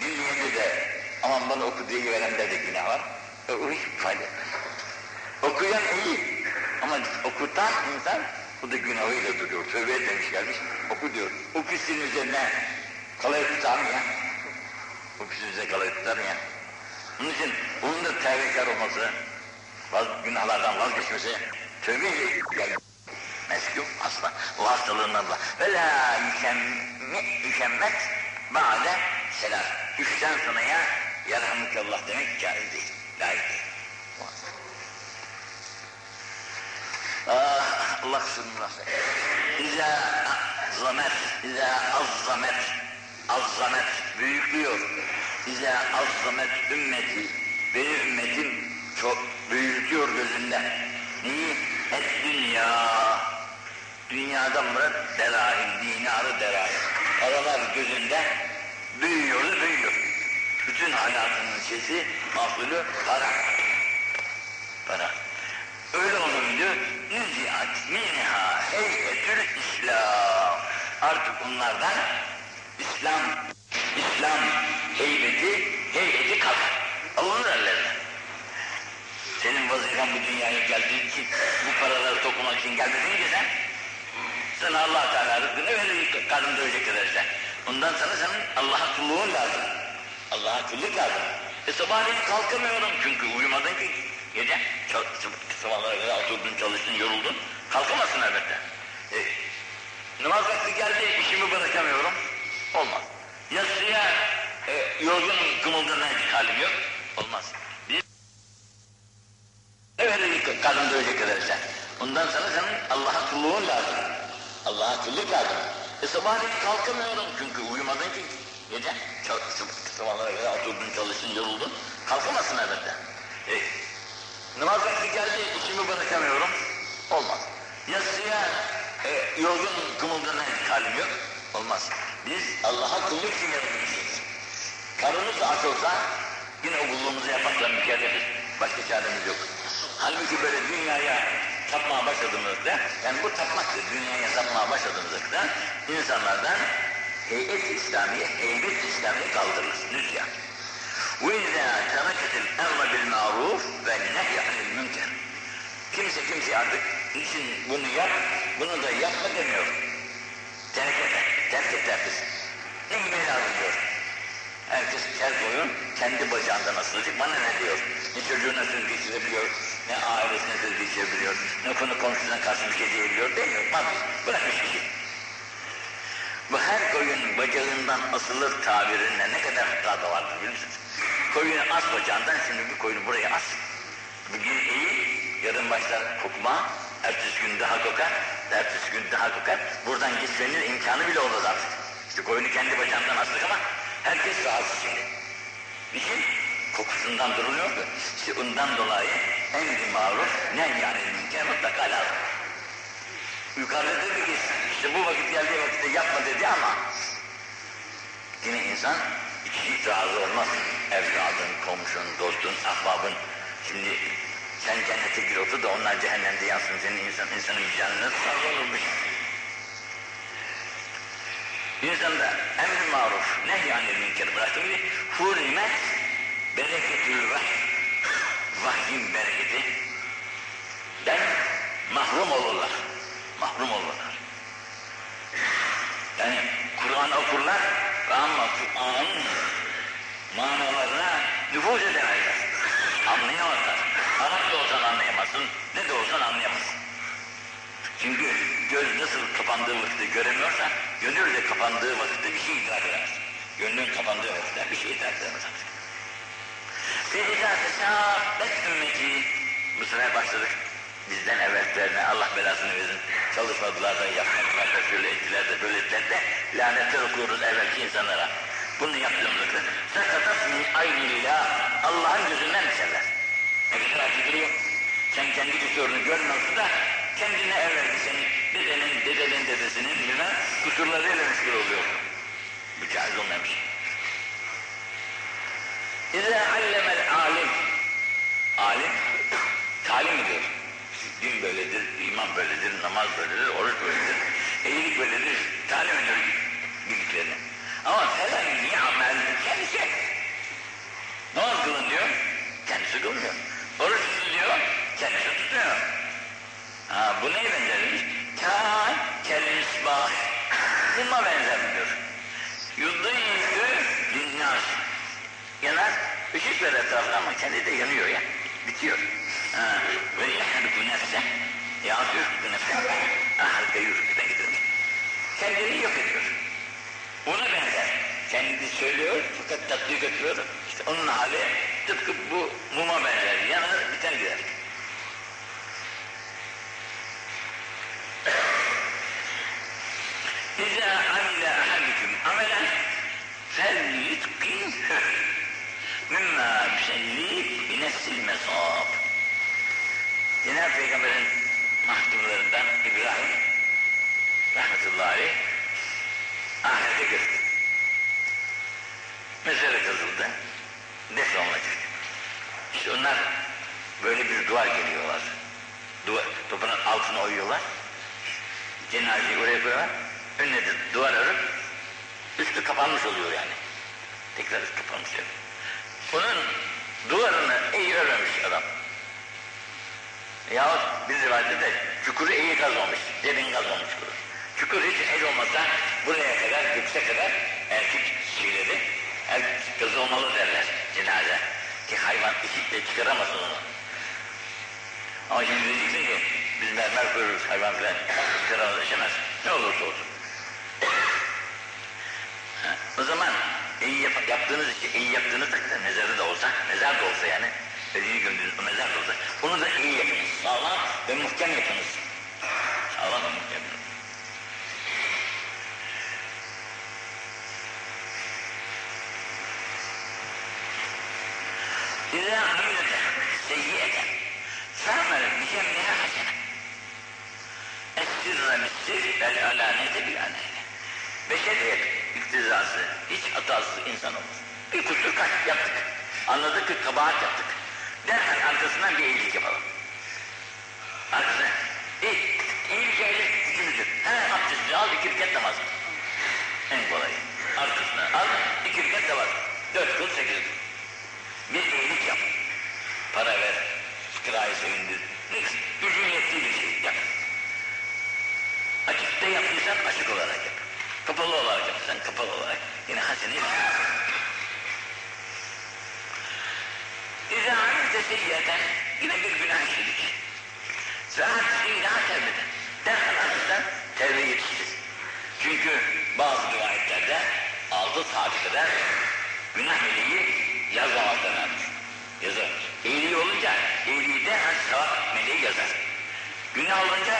dinleyende de aman bana oku diye verende de günah var, e, o hiç fayda. Okuyan iyi ama okutan insan bu da günahıyla duruyor. Tövbe etmemiş gelmiş, oku diyor. O pisliğin üzerine kalayı tutar mı ya? O pisliğin üzerine kalayı tutar mı ya? Onun için bunun da tevbekar olması, vaz, günahlardan vazgeçmesi, tövbeyle gelmesi. Meskûp asla o hastalığından da. Ve la yükemmet ba'de selam. Üçten sonraya yarhamukallah demek caiz değil. Layık değil. Ah, Allah kusurunu rahmet. İza azzamet, iza azzamet, azzamet, büyüklüyor. İza azzamet ümmeti, benim ümmetim çok büyütüyor gözünde. Neyi? Et dünya. Dünyada murat derahim, dinarı derahim. Paralar gözünde büyüyor da büyüyor. Bütün hayatının şeysi, mahsulü para. Para. Öyle olunca nüziat minha heyetül İslam. Artık onlardan İslam, İslam heybeti, heybeti kalkar. Alınır ellerine. Senin vazifen bu dünyaya geldiğin için, bu paraları toplamak için gelmedin ki sen. Sana allah Teala rızkını verir, karnını doyacak kadar sen. Ondan sonra senin Allah'a kulluğun lazım. Allah'a kulluk lazım. E sabahleyin kalkamıyorum çünkü uyumadın ki. Gece sabahlara kadar oturdun, çalıştın, yoruldun. Kalkamazsın elbette. E, namaz vakti geldi, işimi bırakamıyorum. Olmaz. Yatsıya e, yorgunum, kımıldırmayacak halim yok. Olmaz. Biz Evet, karnını doyacak kadar sen. Ondan sonra senin Allah'a kulluğun lazım. Allah'a kulluk lazım. E sabahleyin kalkamıyorum çünkü uyumadın ki. Gece sabahlara kadar oturdun, çalıştın, yoruldun. Kalkamazsın elbette. E, namaz vakti geldi, işimi bırakamıyorum. Olmaz. Yatsıya e, yorgun kımıldırmayacak halim yok. Olmaz. Biz Allah'a kulluk için yaratmışız. Karnımız aç olsa yine o kulluğumuzu yapmakla mükellefiz. Başka çaremiz yok. Halbuki böyle dünyaya tapmaya başladığımızda, yani bu tapmaktır, dünyaya tapmaya başladığımızda insanlardan heyet İslamiye, heybet İslamiye kaldırılır, nüzya. وَاِذَا تَرَكَتِ الْاَرْضَ بِالْمَعْرُوفِ وَالنَّهْيَ عَنِ الْمُنْكَرِ Kimse kimse artık için bunu yap, bunu da yapma demiyor. Terk et, terk et herkes. Ne yemeği lazım diyor. Herkes ter koyun, kendi bacağından asılacak, bana ne diyor. Ne çocuğuna söz geçirebiliyor, ne ailesine söz geçirebiliyor, ne konu komşusuna karşı bir şey diyebiliyor demiyor. Vazgeç, bırakmış işi. Bu her koyun bacağından asılır tabirinde ne kadar hata da vardır biliyor musunuz? Koyunu as bacağından şimdi bir koyunu buraya as. Bugün iyi, yarın başlar kokma, ertesi gün daha kokar, ertesi gün daha kokar. Buradan gitmenin imkanı bile olmaz artık. İşte koyunu kendi bacağından astık ama herkes rahatsız şimdi. Niçin? Kokusundan duruluyordu. İşte ondan dolayı emri maruf, ne yani münker mutlaka lazım. Yukarıda dedi ki işte bu vakit geldiği vakitte yapma dedi ama yine insan içi razı olmaz. Evladın, komşun, dostun, ahbabın. Şimdi sen cennete gir otur da onlar cehennemde yansın. Senin insan, insanın vicdanı nasıl razı olurmuş? İnsanda emri maruf, nehyanil münker bıraktığı gibi hurimet bereketül vahiy. Vahyin bereketi den mahrum olurlar. Mahrum olurlar. Yani Kur'an okurlar ama Kur'an'ın manalarına nüfuz edemezler. Anlayamazlar. Arap da olsan anlayamazsın, ne de olsan anlayamazsın. Çünkü göz nasıl kapandığı vakitte göremiyorsa, gönül de kapandığı vakitte bir şey idrak edemez. Gönlün kapandığı vakitte bir şey idrak edemez artık. İzâ tesâbet ümmeti. Bu sefer başladık. Bizden evvellerine Allah belasını versin. Çalışmadılar da yapmadılar da şöyle ettiler de böyle ettiler de lanetler okuyoruz evvelki insanlara. Bunu yaptığımızda sakatat min aynillah Allah'ın gözünden düşerler. Ne kadar acı. Sen kendi kusurunu görmüyorsun da kendine evvelki senin dedenin, dedenin dedesinin bilmem kusurlarıyla meşgul oluyor. Bu caiz olmamış. İzâ allemel alim. Alim, talim ediyor. Din böyledir, iman böyledir, namaz böyledir, oruç böyledir, iyilik böyledir, talim ediyor bildiklerini. Ama falan ni'amel kendisi. Namaz kılın diyor, kendisi kılmıyor. Oruç tutun diyor, kendisi tutuyor. Ha, bu neye benzermiş? Kâ kelisbah. Buna benzer Yanar, ışık verir etrafına ama kendi de yanıyor ya. Bitiyor. Ve yahruku nefse. Ya yurku nefse. Ahrika yurkudan gidiyor. Kendini yok ediyor. Ona benzer. Kendi söylüyor fakat tatbik etmiyor. İşte onun hali tıpkı bu muma benzer. Yanar biter gider. İzâ amile ahadikum amelen felyutkinhü mimma yüselli binefsil mesab. Cenab-ı Peygamber'in mahkumlarından İbrahim rahmetullahi aleyh ahirete girdi. Mezara kazıldı. Defnolunacak. İşte onlar böyle bir duvar geliyorlar. Duvar, toprağın altına oyuyorlar. Cenazeyi oraya koyuyorlar. Önüne de duvar örüp üstü kapanmış oluyor yani. Tekrar üstü kapanmış oluyor. Bunun duvarını iyi örmemiş adam. Yahut bir rivayette de çukuru iyi kazmamış, derin kazmamış çukuru. Çukur hiç el olmasa buraya kadar, yükse kadar erkek şeyleri el kazılmalı derler cenaze. Ki hayvan işitle çıkaramasın onu. Ama şimdi diyeceksin ki biz mermer koyuyoruz hayvan filan çıkaramaz. Ne olursa olsun. O zaman iyi yap, yaptığınız işi iyi yaptığınız takdirde mezarı da olsa, mezar da olsa yani ölüyü gömdüğünüz o mezar da olsa bunu da iyi yapınız. Sağlam ve muhkem yapınız. Sağlam ve muhkem yapınız. İzâ amilete seyyiyetten fâmel bicemliha hasene Es-sirre mis-sir vel alanete bil anayne Beşeriyet iktizası, hiç hatasız insan olmaz. Bir kusur kaç yaptık. Anladık ki kabahat yaptık. Derhal arkasından bir iyilik yapalım. Arkasına iyi, iyi şeyle gücümüzü. Hemen abdestini al, iki rekat namaz. En kolayı. Arkasına al, iki rekat namaz. Dört kıl, sekiz kıl. Bir iyilik yap. Para ver, fıkrayı sevindir. Gücün yettiği bir şey yap. Açıkta yaptıysan açık olarak yap. Kapalı olarak yaptıysan kapalı olarak yine hasene İzâ amilde seyyiyeten yine bir günah işledik. Saat günah tevbeden. Derhal ardından tevbe yetiştir. Çünkü bazı rivayetlerde altı saat kadar günah meleği yazmamaktan almış. Yazar. İyiliği olunca iyiliği de hani sevap meleği yazar. Günah olunca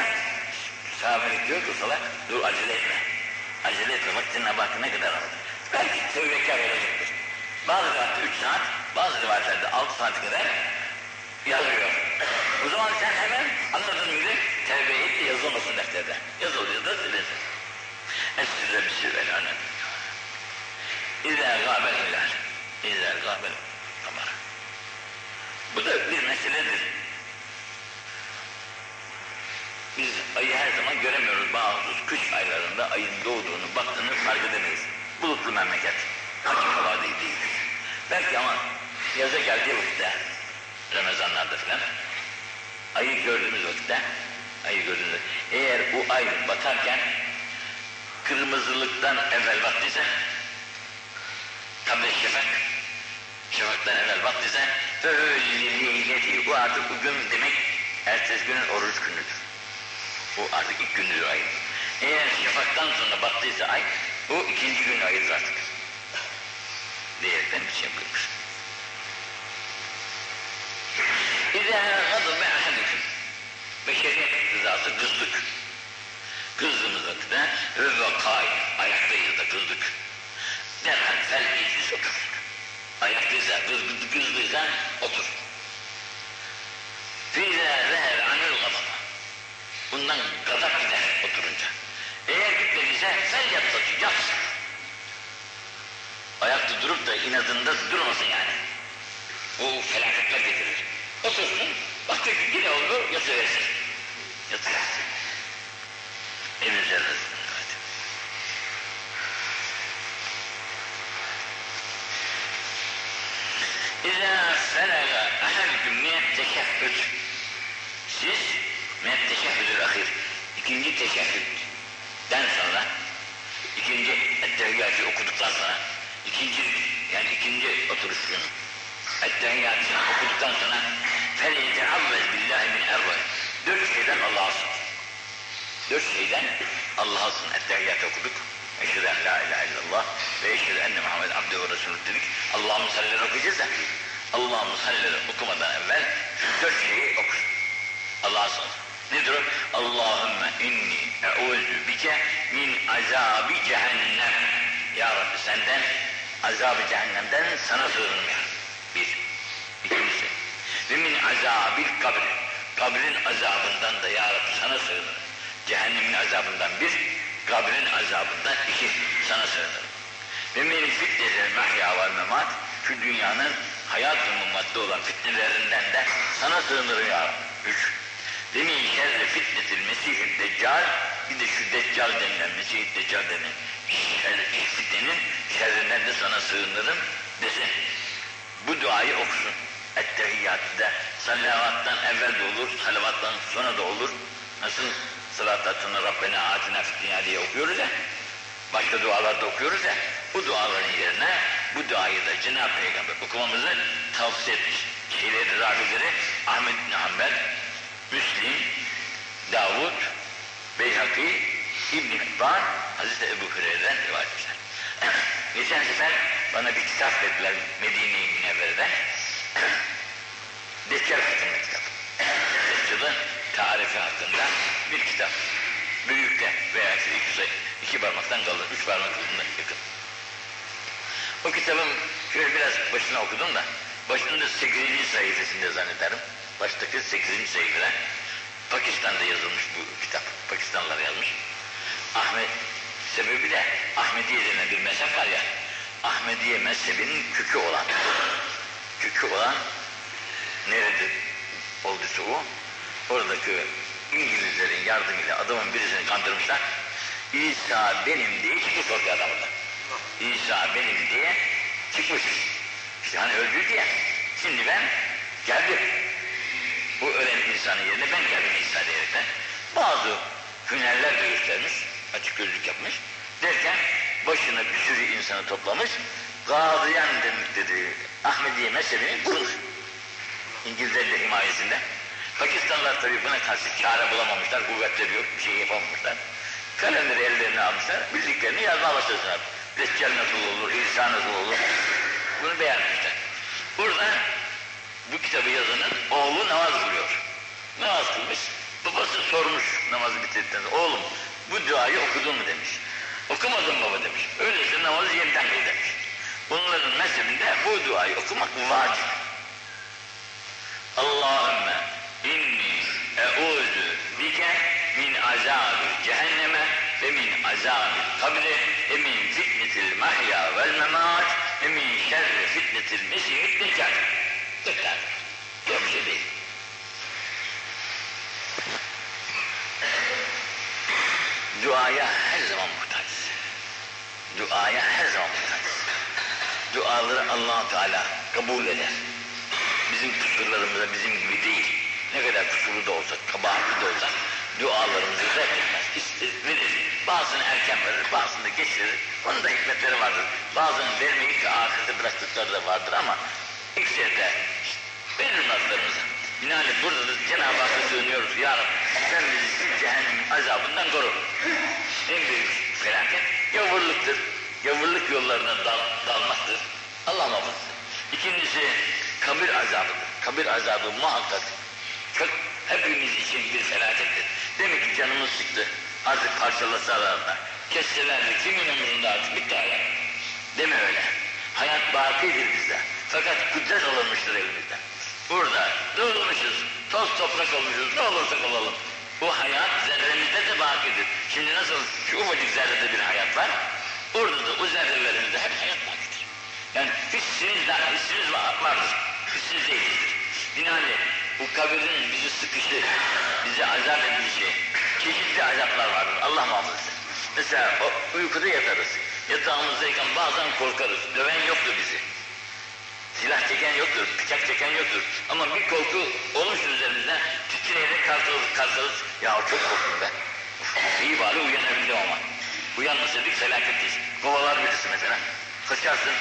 melek diyor ki salak dur acele etme. Acele etme vaktinin bak ne kadar aldı. Belki tevbekar olacaktır. Bazı rivayetlerde üç saat, bazı rivayetlerde altı saat kadar yazıyor. O zaman sen hemen anladığın gibi tevbe et de yazılmasın defterde. Yazılıyor da silinsin. Esirre bir sirvel anem. İzâ gâbel hilal. İzâ gâbel kamar. Bu da bir meseledir. Biz ayı her zaman göremiyoruz. Bazı kış aylarında ayın doğduğunu, baktığını fark edemeyiz. Bulutlu memleket. Açık hava değil, değil. Belki ama yaza geldiği vakitte, Ramazanlarda filan, ayı gördüğümüz vakitte, ayı gördüğümüz eğer bu ay batarken kırmızılıktan evvel battıysa, tabi şefak, şefaktan evvel battıysa, öyle bu artık bugün demek, ertesi günün oruç günüdür. Bu artık ilk gündür ayın. Eğer şafaktan sonra battıysa ay, o ikinci gün ayıdır artık. Diyerekten bir şey yapıyormuş. İzâ gadı be ahadikum. Beşeriyet rızası kızdık. Kızdığımız vakitte ve vakay, ayaktayız da kızdık. Derhal fel meclis otur. Ayaktaysa, kız, kızdıysa otur. Fîzâ gadaba. Bundan gazap gider oturunca. Eğer gitmediyse sen yat saçı, yat. Ayakta durup da inadında durmasın yani. Bu felaketler getirir. Otursun, baktık ki yine olur, yatıversin. Yatıversin. Evin üzerinde. Evet. İzâ felaga ahadüküm miyet teşehhüd. Siz miyet teşehhüdül ahir. İkinci teşehhüdden sonra ikinci ettehiyyatı okuduktan sonra ikinci yani ikinci oturuş günü ettehiyyatı okuduktan sonra fel yeteavvez billahi min erba dört şeyden Allah'a sığın. Dört şeyden Allah'a sığın. Ettehiyyatı okuduk. Eşhedü en la ilahe illallah ve eşhedü enne Muhammed abdü ve resulü dedik. Allah'ın sallileri okuyacağız da Allah'ın sallileri okumadan evvel şu dört şeyi okusun. Allah'a sığın. Nedir o? Allahümme inni eûzü bike min azabi cehennem. Ya Rabbi senden azabı cehennemden sana sığınırım ya. Bir. İkincisi. Ve min azabil kabr. Kabrin azabından da ya Rabbi sana sığınırım. Cehennemin azabından bir, kabrin azabından iki sana sığınırım. Ve min fitnetil mahya ve memat. Şu dünyanın hayat ve olan fitnelerinden de sana sığınırım ya Rabbi. Üç. Ve min şerri fitnetil mesihid deccal. Bir de şu deccal denilen, mesihid deccal denilen şer, fitnenin şerrinden de sana sığınırım desin. Bu duayı okusun. Ettehiyyatı'da salavattan evvel de olur, salavattan sonra da olur. Nasıl salatatını Rabbena atina fid dünya diye okuyoruz ya. Başka dualarda okuyoruz ya. Bu duaların yerine bu duayı da Cenab-ı Peygamber okumamızı tavsiye etmiş. Şeyleri, ravileri Ahmet bin Hanbel, Müslim, Davud, Beyhaki, İbn-i Hibban, Hazreti Ebu Hüreyre'den rivayet etmişler. Geçen sefer bana bir kitap verdiler Medine-i Münevvere'den. Deccal hakkında kitap. Deccal'ın tarifi hakkında bir kitap. Büyükte veya iki, iki parmaktan kalır, üç parmak uzunluğuna yakın. O kitabın şöyle biraz başına okudum da, başında 8. sayfasında zannederim. Baştaki 8. sayfada Pakistan'da yazılmış bu kitap. Pakistanlılar yazmış. Ahmet sebebi de Ahmediye denen bir mezhep var ya. Ahmediye mezhebinin kökü olan kökü olan nerede olduysa o oradaki İngilizlerin yardımıyla adamın birisini kandırmışlar. İsa benim diye çıkmış ortaya adamında. İsa benim diye çıkmış. İşte hani öldü diye. Şimdi ben geldim. Bu ölen insanın yerine ben geldim İsa diyerekten. Bazı hünerler de göstermiş. Açık gözlük yapmış. Derken başına bir sürü insanı toplamış. Gadiyan dedi. Ahmediye mezhebini kurmuş. İngilizlerin himayesinde. Pakistanlılar tabii buna karşı çare bulamamışlar, kuvvetleri yok, bir şey yapamamışlar. Kalemleri ellerine almışlar, bildiklerini yazmaya başladılar. Deccal nasıl olur, İsa nasıl olur, bunu beğenmişler. Burada bu kitabı yazanın oğlu namaz kılıyor. Namaz kılmış, babası sormuş namazı bitirdikten sonra, oğlum bu duayı okudun mu demiş. Okumadım baba demiş. Öyleyse namazı yeniden kıl demiş. Bunların mezhebinde bu duayı okumak vacip. Allahümme inni eûzü bike min azâbi cehenneme ve min azâbi kabri ve min fitnetil mahya vel memât ve min şerri fitnetil mesihid deccal. Tekrar. Yok bir. Duaya her zaman muhtaç. Duaya her zaman muhtaç. Duaları allah Teala kabul eder. Bizim kusurlarımıza bizim gibi değil. Ne kadar kusurlu da olsa, kabahatli de olsa dualarımızı reddetmez. İster, verir. Bazısını erken verir, bazısını geç verir. Onun da hikmetleri vardır. Bazını vermeyip de ahirete bıraktıkları da vardır ama ikisiyete verir nazlarımızı. Binaenaleyh burada da Cenab-ı Hakk'a sığınıyoruz. Ya Rabbi sen bizi şu cehennemin azabından koru. En büyük felaket yavurluktur. Yavurluk yollarına dal, dalmaktır. Allah muhafaza. İkincisi kabir azabıdır. Kabir azabı muhakkak çok hepimiz için bir felakettir. Demek ki canımız çıktı. Artık parçalasalar da, kesseler de kimin umurunda artık bitti hayat. Deme öyle. Hayat bakidir bizde. Fakat kudret alınmıştır elimizden. Burada doğulmuşuz, toz toprak olmuşuz, ne olursak olalım. Bu hayat zerremizde de bakidir. Şimdi nasıl şu ufacık zerrede bir hayat var, orada da o zerrelerimizde hep hayat bakidir. Yani hissiniz, de, hissiniz var, vardır, hissiniz değildir. Binaenaleyh bu kabirin bizi sıkışı, bizi azap edişi, çeşitli azaplar vardır. Allah muhafaza. Mesela o, uykuda yatarız. Yatağımızdayken bazen korkarız. Döven yoktur bizi. Silah çeken yoktur, bıçak çeken yoktur. Ama bir korku olmuş üzerimizden titreyerek kalkarız, kalkarız. Ya çok korktum ben. İyi bari uyanabildim ama. Uyanmasaydık felaketteyiz. Kovalar birisi mesela. Kaçarsın,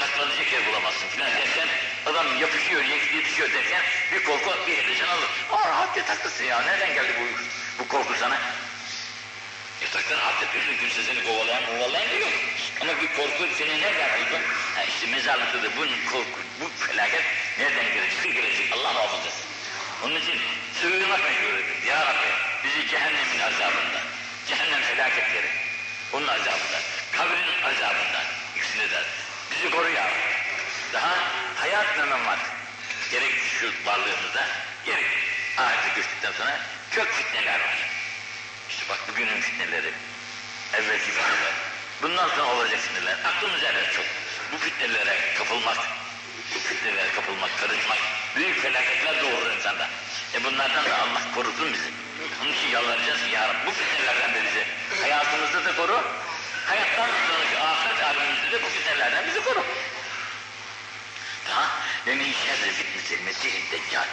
saklanacak yer bulamazsın filan derken adam yapışıyor, yetişiyor derken bir korku bir heyecan alır. Aa rahat yataktasın ya, nereden geldi bu, bu korku sana? Yataktan rahat yatıyorsun, kimse seni kovalayan kovalayan da yok. Ama bir korku seni nereden buldu? Ha işte mezarlıkta da bunun korku, bu felaket nereden gelecek? gelecek, Allah muhafaza etsin. Onun için sığınmak mecburidir. Ya Rabbi bizi cehennemin azabından, cehennem felaketleri, onun azabından, kabrin azabından ikisini de bizi koru ya Rabbi. Daha hayat ve memat. Gerek şu varlığımızda, gerek ahirete göçtükten sonra çok fitneler var. Bak bugünün fitneleri, evvelki fitneler. Bundan sonra olacak fitneler. Aklımız erler çok. Bu fitnelere kapılmak, bu fitnelere kapılmak, karışmak büyük felaketler doğurur insanda. E bunlardan da Allah korusun bizi. Onun için yalvaracağız ki ya Rabbi bu fitnelerden bizi hayatımızda da koru, hayattan sonraki ahiret alemimizde de bu fitnelerden bizi koru. Daha ve min şerri fitnetil mesih deccal.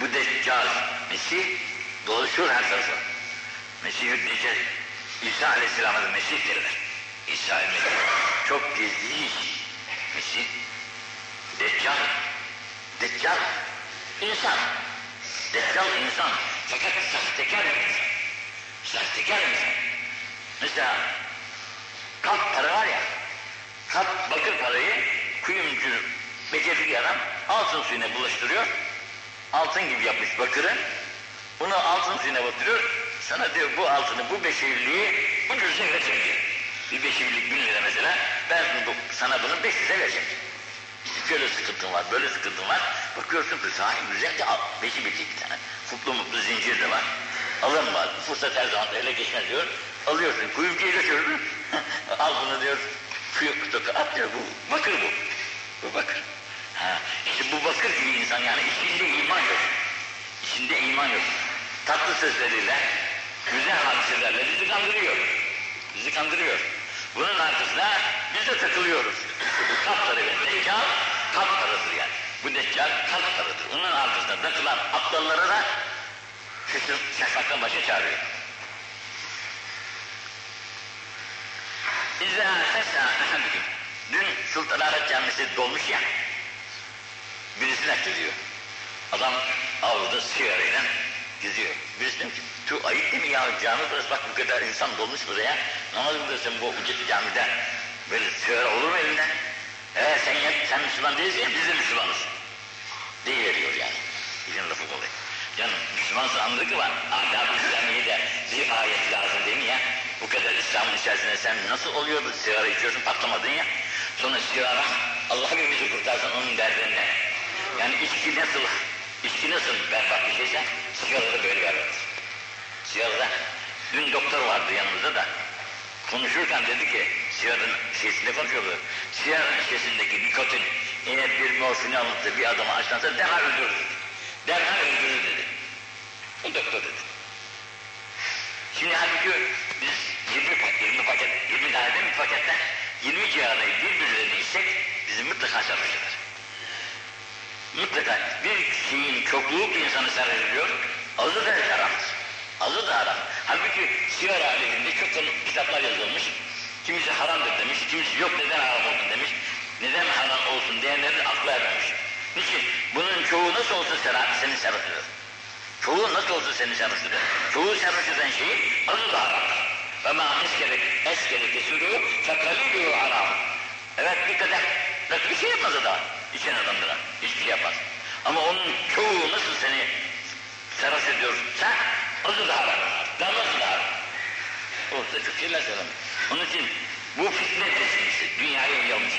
Bu deccal, Mesih dolaşıyor her tarafa. Mesih-i Deccal, İsa Aleyhisselam'a Mesih derler. İsa Mesih. Çok gizli. Mesih. Deccal. Deccal. İnsan. Deccal insan. Fakat sahtekar bir insan. Sahtekar insan. Mesela kalp para var ya, kalp bakır parayı kuyumcu becerikli adam altın suyuna bulaştırıyor. Altın gibi yapmış bakırı. Bunu altın suyuna batırıyor. Sana diyor bu altını, bu beşevliği ucuza vereceğim diyor. Bir beşevlilik bin lira mesela. Ben bu, sana bunu beş yüze vereceğim. İşte şöyle sıkıntın var, böyle sıkıntın var. Bakıyorsun ki sahi güzel de al. Beşi bilecek bir tane. Mutlu mutlu zincir de var. Alın var. Bu fırsat her zaman ele geçmez diyor. Alıyorsun. Kuyumcuya götürürdün. Al bunu diyor. Kuyu kutuka at diyor. Bu bakır bu. Bu bakır. Ha, işte bu bakır gibi insan yani içinde iman yok. İçinde iman yok. Tatlı sözleriyle, güzel hadiselerle bizi kandırıyor. Bizi kandırıyor. Bunun arkasına biz de takılıyoruz. Bu kapları ve deccal kalp karıdır yani. Bu deccal kalp karıdır. Onun arkasına takılan aptallara da şaşır, şaşmaktan başa çağırıyor. İzâ sesâ ehadüküm. Dün Sultanahmet Camisi dolmuş ya. Birisi naklediyor. Adam avluda sigarayla Geziyor. Birisi demiş ki, tu ayıp değil mi ya cami burası bak bu kadar insan dolmuş buraya. Namaz kılıyorsun bu camide. Böyle sigara olur mu elinden? Evet sen, sen Müslüman değilsin ya biz de Müslümanız. Deyiveriyor yani. Bizim lafı oluyor. Canım Müslümansa anladık var. Adab-ı İslamiye'de bir ayet lazım değil mi ya? Bu kadar İslam'ın içerisinde sen nasıl oluyordu? Sigara içiyorsun patlamadın ya. Sonra sigara Allah hepimizi kurtarsın onun derdinden. Yani içki nasıl, içki nasıl berbat bir şeyse sigara da böyle berbat. Sigarada, dün doktor vardı yanımızda da konuşurken dedi ki sigaranın şişesinde konuşuyordu. Sigaranın şişesindeki nikotin eğer bir morfini alınıp bir adama açlansa derhal öldürür. Derhal öldürür dedi. O doktor dedi. Şimdi halbuki biz 20, paket, 20 paket, 20 tane değil mi paketten 20 ciğerayı birbirlerini içsek bizi mutlaka sarhoşlar. Mutlaka bir şeyin çokluğu insanı sarhoşluyor, azı da haramdır. Azı da haram. Halbuki sigara aleyhinde çok kitaplar yazılmış. Kimisi haramdır demiş, kimisi yok neden haram olsun demiş. Neden haram olsun diyenlerin aklı ermemiş. Niçin? Bunun çoğu nasıl olsa seni eder. Çoğu nasıl olsa seni eder. Çoğu sarhoş eden şeyin azı da haramdır. Ve ma eskerek eskerek esürü fekaliluhu haram. Evet bir kadar. Belki bir şey yapmaz adam. İçen adamlara. Hiçbir şey yapmaz. Ama onun çoğu nasıl seni sarhoş ediyorsa azı da haram. Damlası da haram. Olsa çok şeyler söylemiş. Onun için bu fitne meselesi dünyaya yayılmış.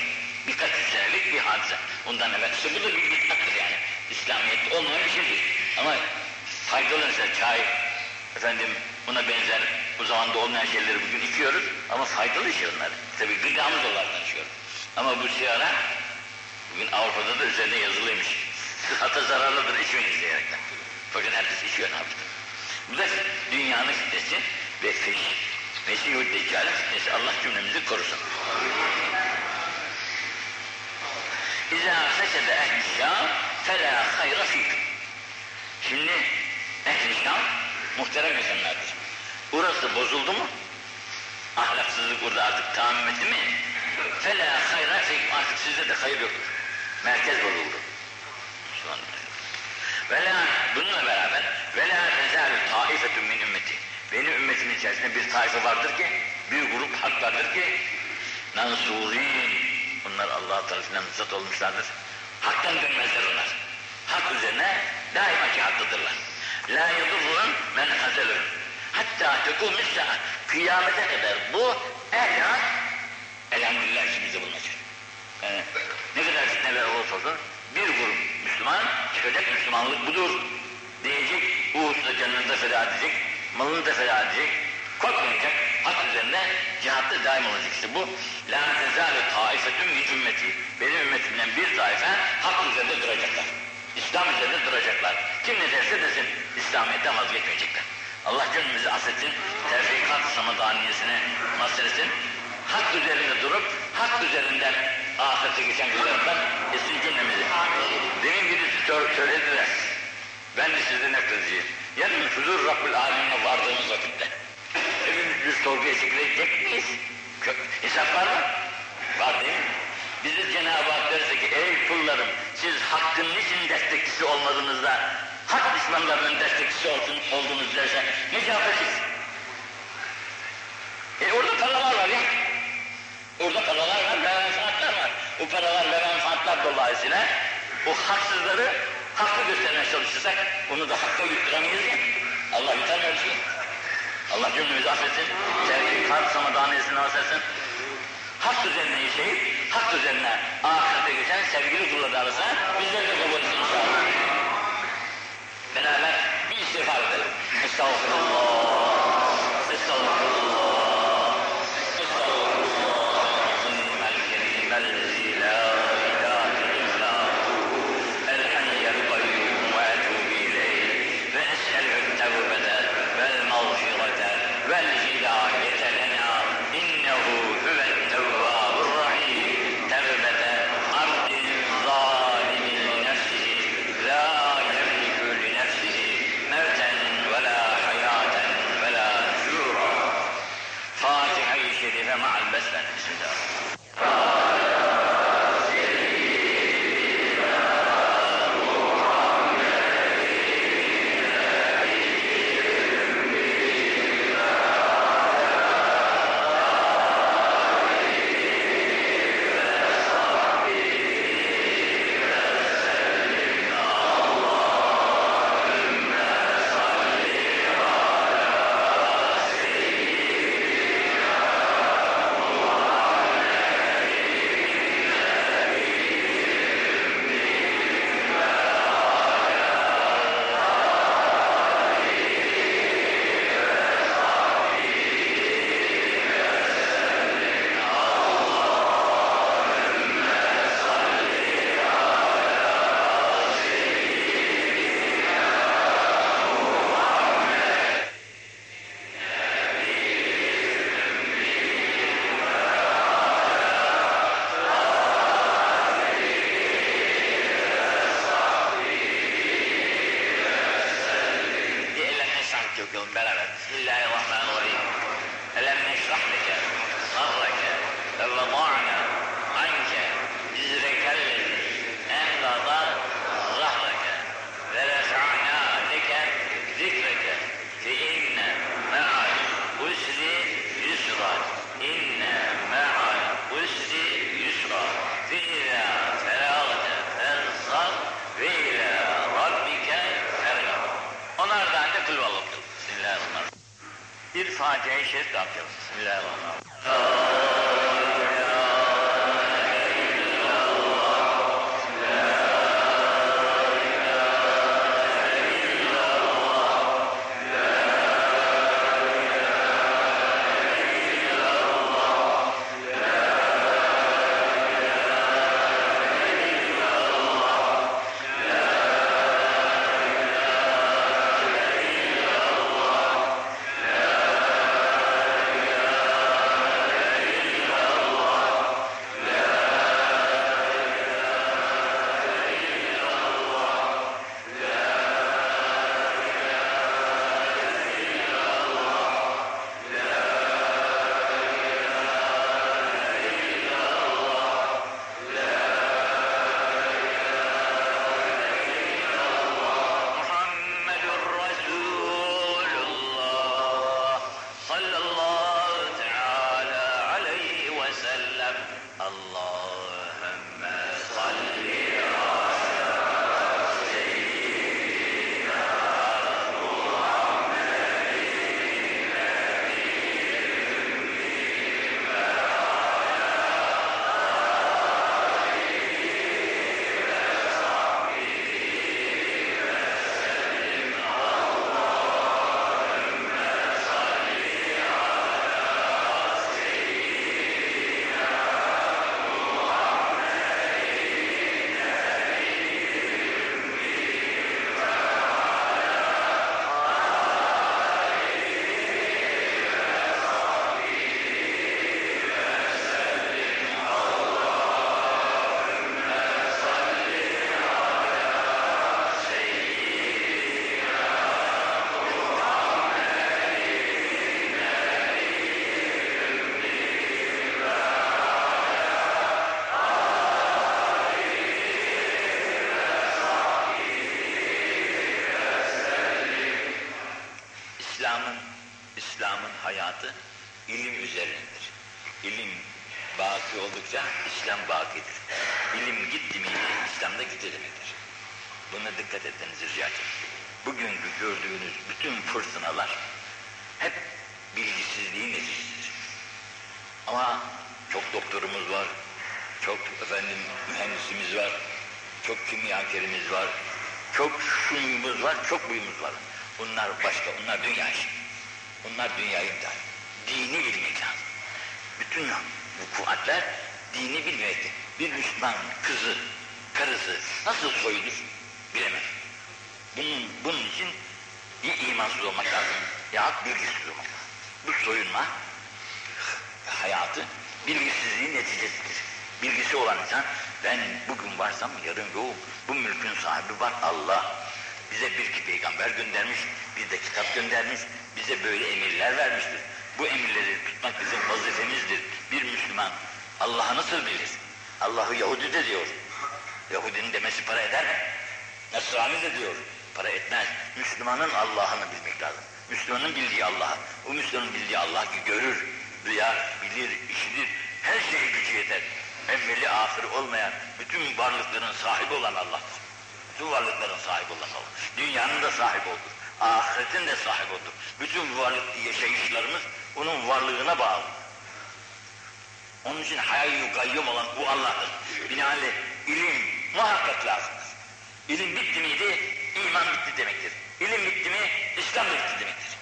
Birkaç yüz senelik bir hadise. Ondan evvel. İşte bu da bir bid'attır yani. İslamiyet olmayan bir şeydir. Ama faydalı mesela çay, efendim buna benzer o zaman da olmayan şeyleri bugün içiyoruz ama faydalı şey onlar. Tabii gıdamız onlardan içiyoruz. Ama bu sigara bugün Avrupa'da da üzerine yazılıymış. Sıhhata zararlıdır içmeyiniz diyerekten. Fakat herkes içiyor ne yaptı? Bu da dünyanın fitnesi ve feş. Mesih-i Deccal'in fitnesi. Allah cümlemizi korusun. İzâ fesede ehl-i Şam felâ hayra fîküm. Şimdi ehl-i Şam muhterem insanlardır. Burası bozuldu mu? Ahlaksızlık burada artık tamam etti mi? Felâ hayra fîküm. Artık sizde de hayır yoktur. Merkez bozuldu. Müslümanlar. Ve la, bununla beraber ve la ümmeti. Benim ümmetimin içerisinde bir taife vardır ki, bir grup halk vardır ki, nansurin. Bunlar Allah tarafından zat olmuşlardır. Haktan dönmezler onlar. Hak üzerine daima cihattadırlar. La yedurrun men hazelun. Hatta tekûmü sa'a. Kıyamete kadar bu ehla elhamdülillah işimizde bulunacak. Yani ne kadar fitneler olursa olsun bir grup Müslüman çıkacak Müslümanlık budur diyecek, bu hususta canını da feda edecek, malını da feda edecek, korkmayacak, hak üzerinde cihatta daim olacak işte bu. La tezâle taifetün min ümmeti. Benim ümmetimden bir taife hak üzerinde duracaklar. İslam üzerinde duracaklar. Kim ne derse desin, İslamiyet'ten vazgeçmeyecekler. Allah gönlümüzü affetsin, tevfikat samadaniyesine mahsetsin. Hak üzerinde durup, hak üzerinden ahirete geçen kullarından etsin cümlemizi. Demin birisi söylediler. Ben de size nakledeceğim. Yarın huzur Rabbül Alemine vardığımız vakitte hepimiz bir sorguya çekilecek miyiz? Hesap var mı? Var değil mi? Bizi Cenab-ı Hak derse ki ey kullarım siz hakkın niçin destekçisi olmadığınızda hak düşmanlarının destekçisi olsun, oldunuz derse vereceğiz? E orada paralar var ya. Orada paralar var, menfaatlar var. O paralar ve menfaatlar dolayısıyla o haksızları haklı göstermeye çalışırsak onu da hakka yutturamayız ya. Allah yutarmıyor ki. Allah cümlemizi affetsin. Sevgili kalp samadaniyesini affetsin. Hak üzerine yaşayıp, hak üzerine ahirete geçen sevgili kulları arasına bizleri de kabul etsin inşallah. Beraber bir istiğfar edelim. Estağfurullah. Jai Shri doctor İslam bakidir. İlim gitti miydi İslam da gitti demektir. Buna dikkat etmenizi rica ederim. Bugünkü gördüğünüz bütün fırtınalar hep bilgisizliğin neticesidir. Ama çok doktorumuz var, çok efendim mühendisimiz var, çok kimyakerimiz var, çok şuyumuz var, çok buyumuz var. Bunlar başka, bunlar dünya işi. Bunlar dünyayı imtihan. Dini bilmek lazım. Bütün bu kuvvetler dini bilmekte. Bir Müslüman kızı, karısı nasıl soyulur bilemez. Bunun, bunun için ya imansız olmak lazım ya bilgisiz olmak lazım. Bu soyunma hayatı bilgisizliğin neticesidir. Bilgisi olan insan ben bugün varsam yarın yokum. Bu mülkün sahibi var Allah. Bize bir iki peygamber göndermiş, bir de kitap göndermiş, bize böyle emirler vermiştir. Bu emirleri tutmak bizim vazifemizdir. Bir Müslüman Allah'ı nasıl bilir? Allah'ı Yahudi de diyor. Yahudinin demesi para eder mi? Nasrani de diyor. Para etmez. Müslümanın Allah'ını bilmek lazım. Müslümanın bildiği Allah. O Müslümanın bildiği Allah ki görür, duyar, bilir, işitir. Her şeye gücü yeter. Evveli ahiri olmayan, bütün varlıkların sahibi olan Allah'tır. Bütün varlıkların sahibi olan Allah. Dünyanın da sahibi odur. Ahiretin de sahibi odur. Bütün varlık yaşayışlarımız onun varlığına bağlı. Onun için hayy kayyum olan bu Allah'tır. Binaenaleyh ilim muhakkak lazımdır. İlim bitti miydi, iman bitti demektir. İlim bitti mi, İslam bitti demektir.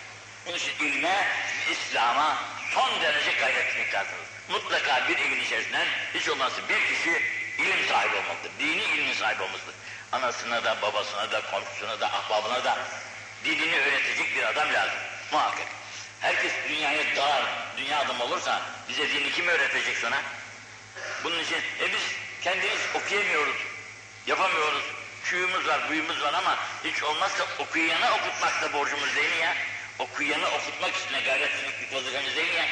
Onun için ilme, İslam'a son derece gayret etmek lazımdır. Mutlaka bir evin içerisinden hiç olmazsa bir kişi ilim sahibi olmalıdır. Dini ilmin sahibi olmalıdır. Anasına da, babasına da, komşusuna da, ahbabına da dinini öğretecek bir adam lazım. Muhakkak. Herkes dünyaya dar, dünya adamı olursa bize dini kim öğretecek sana? Bunun için e biz kendimiz okuyamıyoruz, yapamıyoruz. Şuyumuz var, buyumuz var ama hiç olmazsa okuyana okutmak da borcumuz değil mi ya? okuyanı okutmak üstüne gayret etmek vazifemiz değil mi?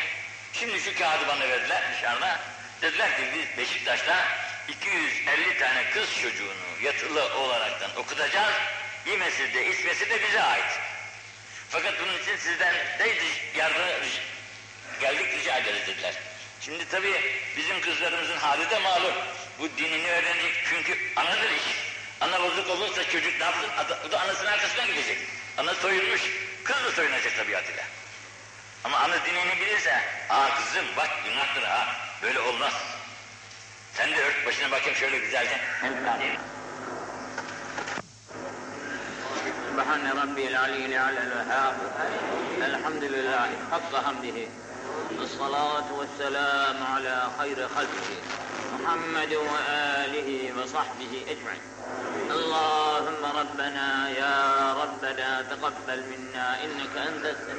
Şimdi şu kağıdı bana verdiler dışarıda. Dediler ki biz Beşiktaş'ta 250 tane kız çocuğunu yatılı olaraktan okutacağız. Yemesi de içmesi de bize ait. Fakat bunun için sizden de yardım geldik rica ederiz dediler. Şimdi tabii bizim kızlarımızın hali de malum. Bu dinini öğrenecek çünkü anadır iş. Ana bozuk olursa çocuk ne yapsın? O da anasının arkasına gidecek. Ana soyulmuş, kız da soyunacak tabiatıyla. Ama ana dinini bilirse, aa kızım bak günahtır ha, böyle olmaz. Sen de ört başına bakayım şöyle güzelce. سبحان ربي العلي الأعلى الوهاب. الحمد لله حق حمده. والصلاة والسلام على خير خلقه. محمد وآله وصحبه أجمعين. اللهم ربنا يا ربنا تقبل منا إنك أنت السميع